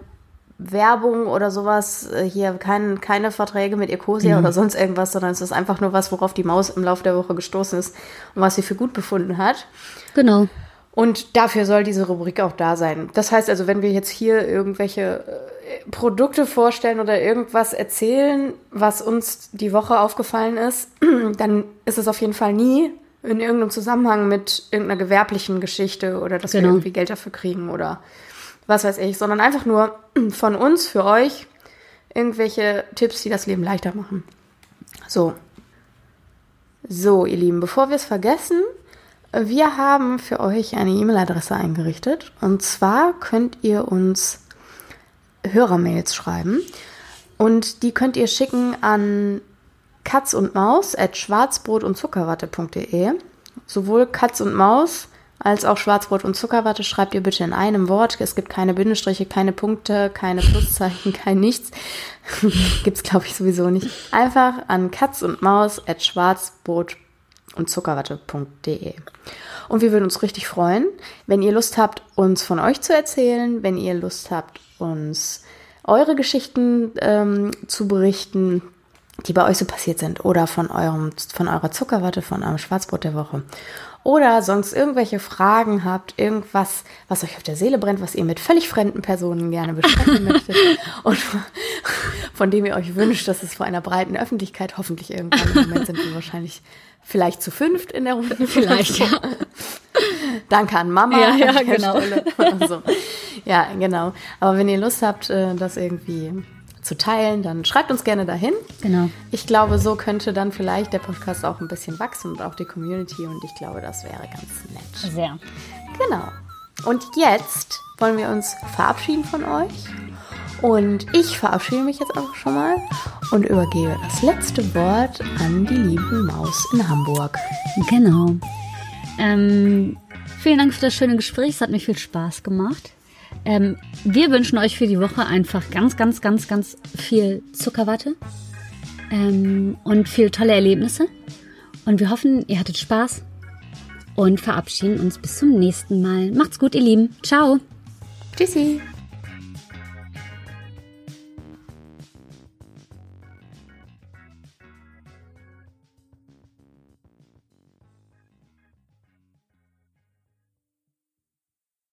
Werbung oder sowas, äh, hier kein, keine Verträge mit Ecosia genau. oder sonst irgendwas, sondern es ist einfach nur was, worauf die Maus im Laufe der Woche gestoßen ist und was sie für gut befunden hat. Genau. Und dafür soll diese Rubrik auch da sein. Das heißt also, wenn wir jetzt hier irgendwelche äh, Produkte vorstellen oder irgendwas erzählen, was uns die Woche aufgefallen ist, dann ist es auf jeden Fall nie in irgendeinem Zusammenhang mit irgendeiner gewerblichen Geschichte oder dass genau. wir irgendwie Geld dafür kriegen oder was weiß ich, sondern einfach nur von uns für euch irgendwelche Tipps, die das Leben leichter machen. So. So, ihr Lieben, bevor wir es vergessen, wir haben für euch eine E-Mail-Adresse eingerichtet. Und zwar könnt ihr uns Hörermails schreiben. Und die könnt ihr schicken an katz und maus at schwarzbrot und Zuckerwatte.de. Sowohl Katz und Maus als auch Schwarzbrot und Zuckerwatte schreibt ihr bitte in einem Wort. Es gibt keine Bindestriche, keine Punkte, keine Pluszeichen, kein nichts. Gibt's glaube ich sowieso nicht. Einfach an katz und maus at schwarzbrot und Zuckerwatte.de. Und wir würden uns richtig freuen, wenn ihr Lust habt, uns von euch zu erzählen, wenn ihr Lust habt, uns eure Geschichten ähm, zu berichten, die bei euch so passiert sind oder von eurem, von eurer Zuckerwatte, von eurem Schwarzbrot der Woche oder sonst irgendwelche Fragen habt, irgendwas, was euch auf der Seele brennt, was ihr mit völlig fremden Personen gerne besprechen möchtet und von dem ihr euch wünscht, dass es vor einer breiten Öffentlichkeit hoffentlich irgendwann im Moment sind wir wahrscheinlich vielleicht zu fünft in der Runde. Vielleicht, ja. Danke an Mama. Ja, ja, genau. So. Ja, genau. Aber wenn ihr Lust habt, äh, das irgendwie zu teilen, dann schreibt uns gerne dahin. Genau. Ich glaube, so könnte dann vielleicht der Podcast auch ein bisschen wachsen und auch die Community und ich glaube, das wäre ganz nett. Sehr. Genau. Und jetzt wollen wir uns verabschieden von euch. Und ich verabschiede mich jetzt auch schon mal und übergebe das letzte Wort an die liebe Maus in Hamburg. Genau. Ähm, vielen Dank für das schöne Gespräch. Es hat mir viel Spaß gemacht. Ähm, wir wünschen euch für die Woche einfach ganz, ganz, ganz, ganz viel Zuckerwatte ähm, und viel tolle Erlebnisse. Und wir hoffen, ihr hattet Spaß und verabschieden uns bis zum nächsten Mal. Macht's gut, ihr Lieben. Ciao. Tschüssi.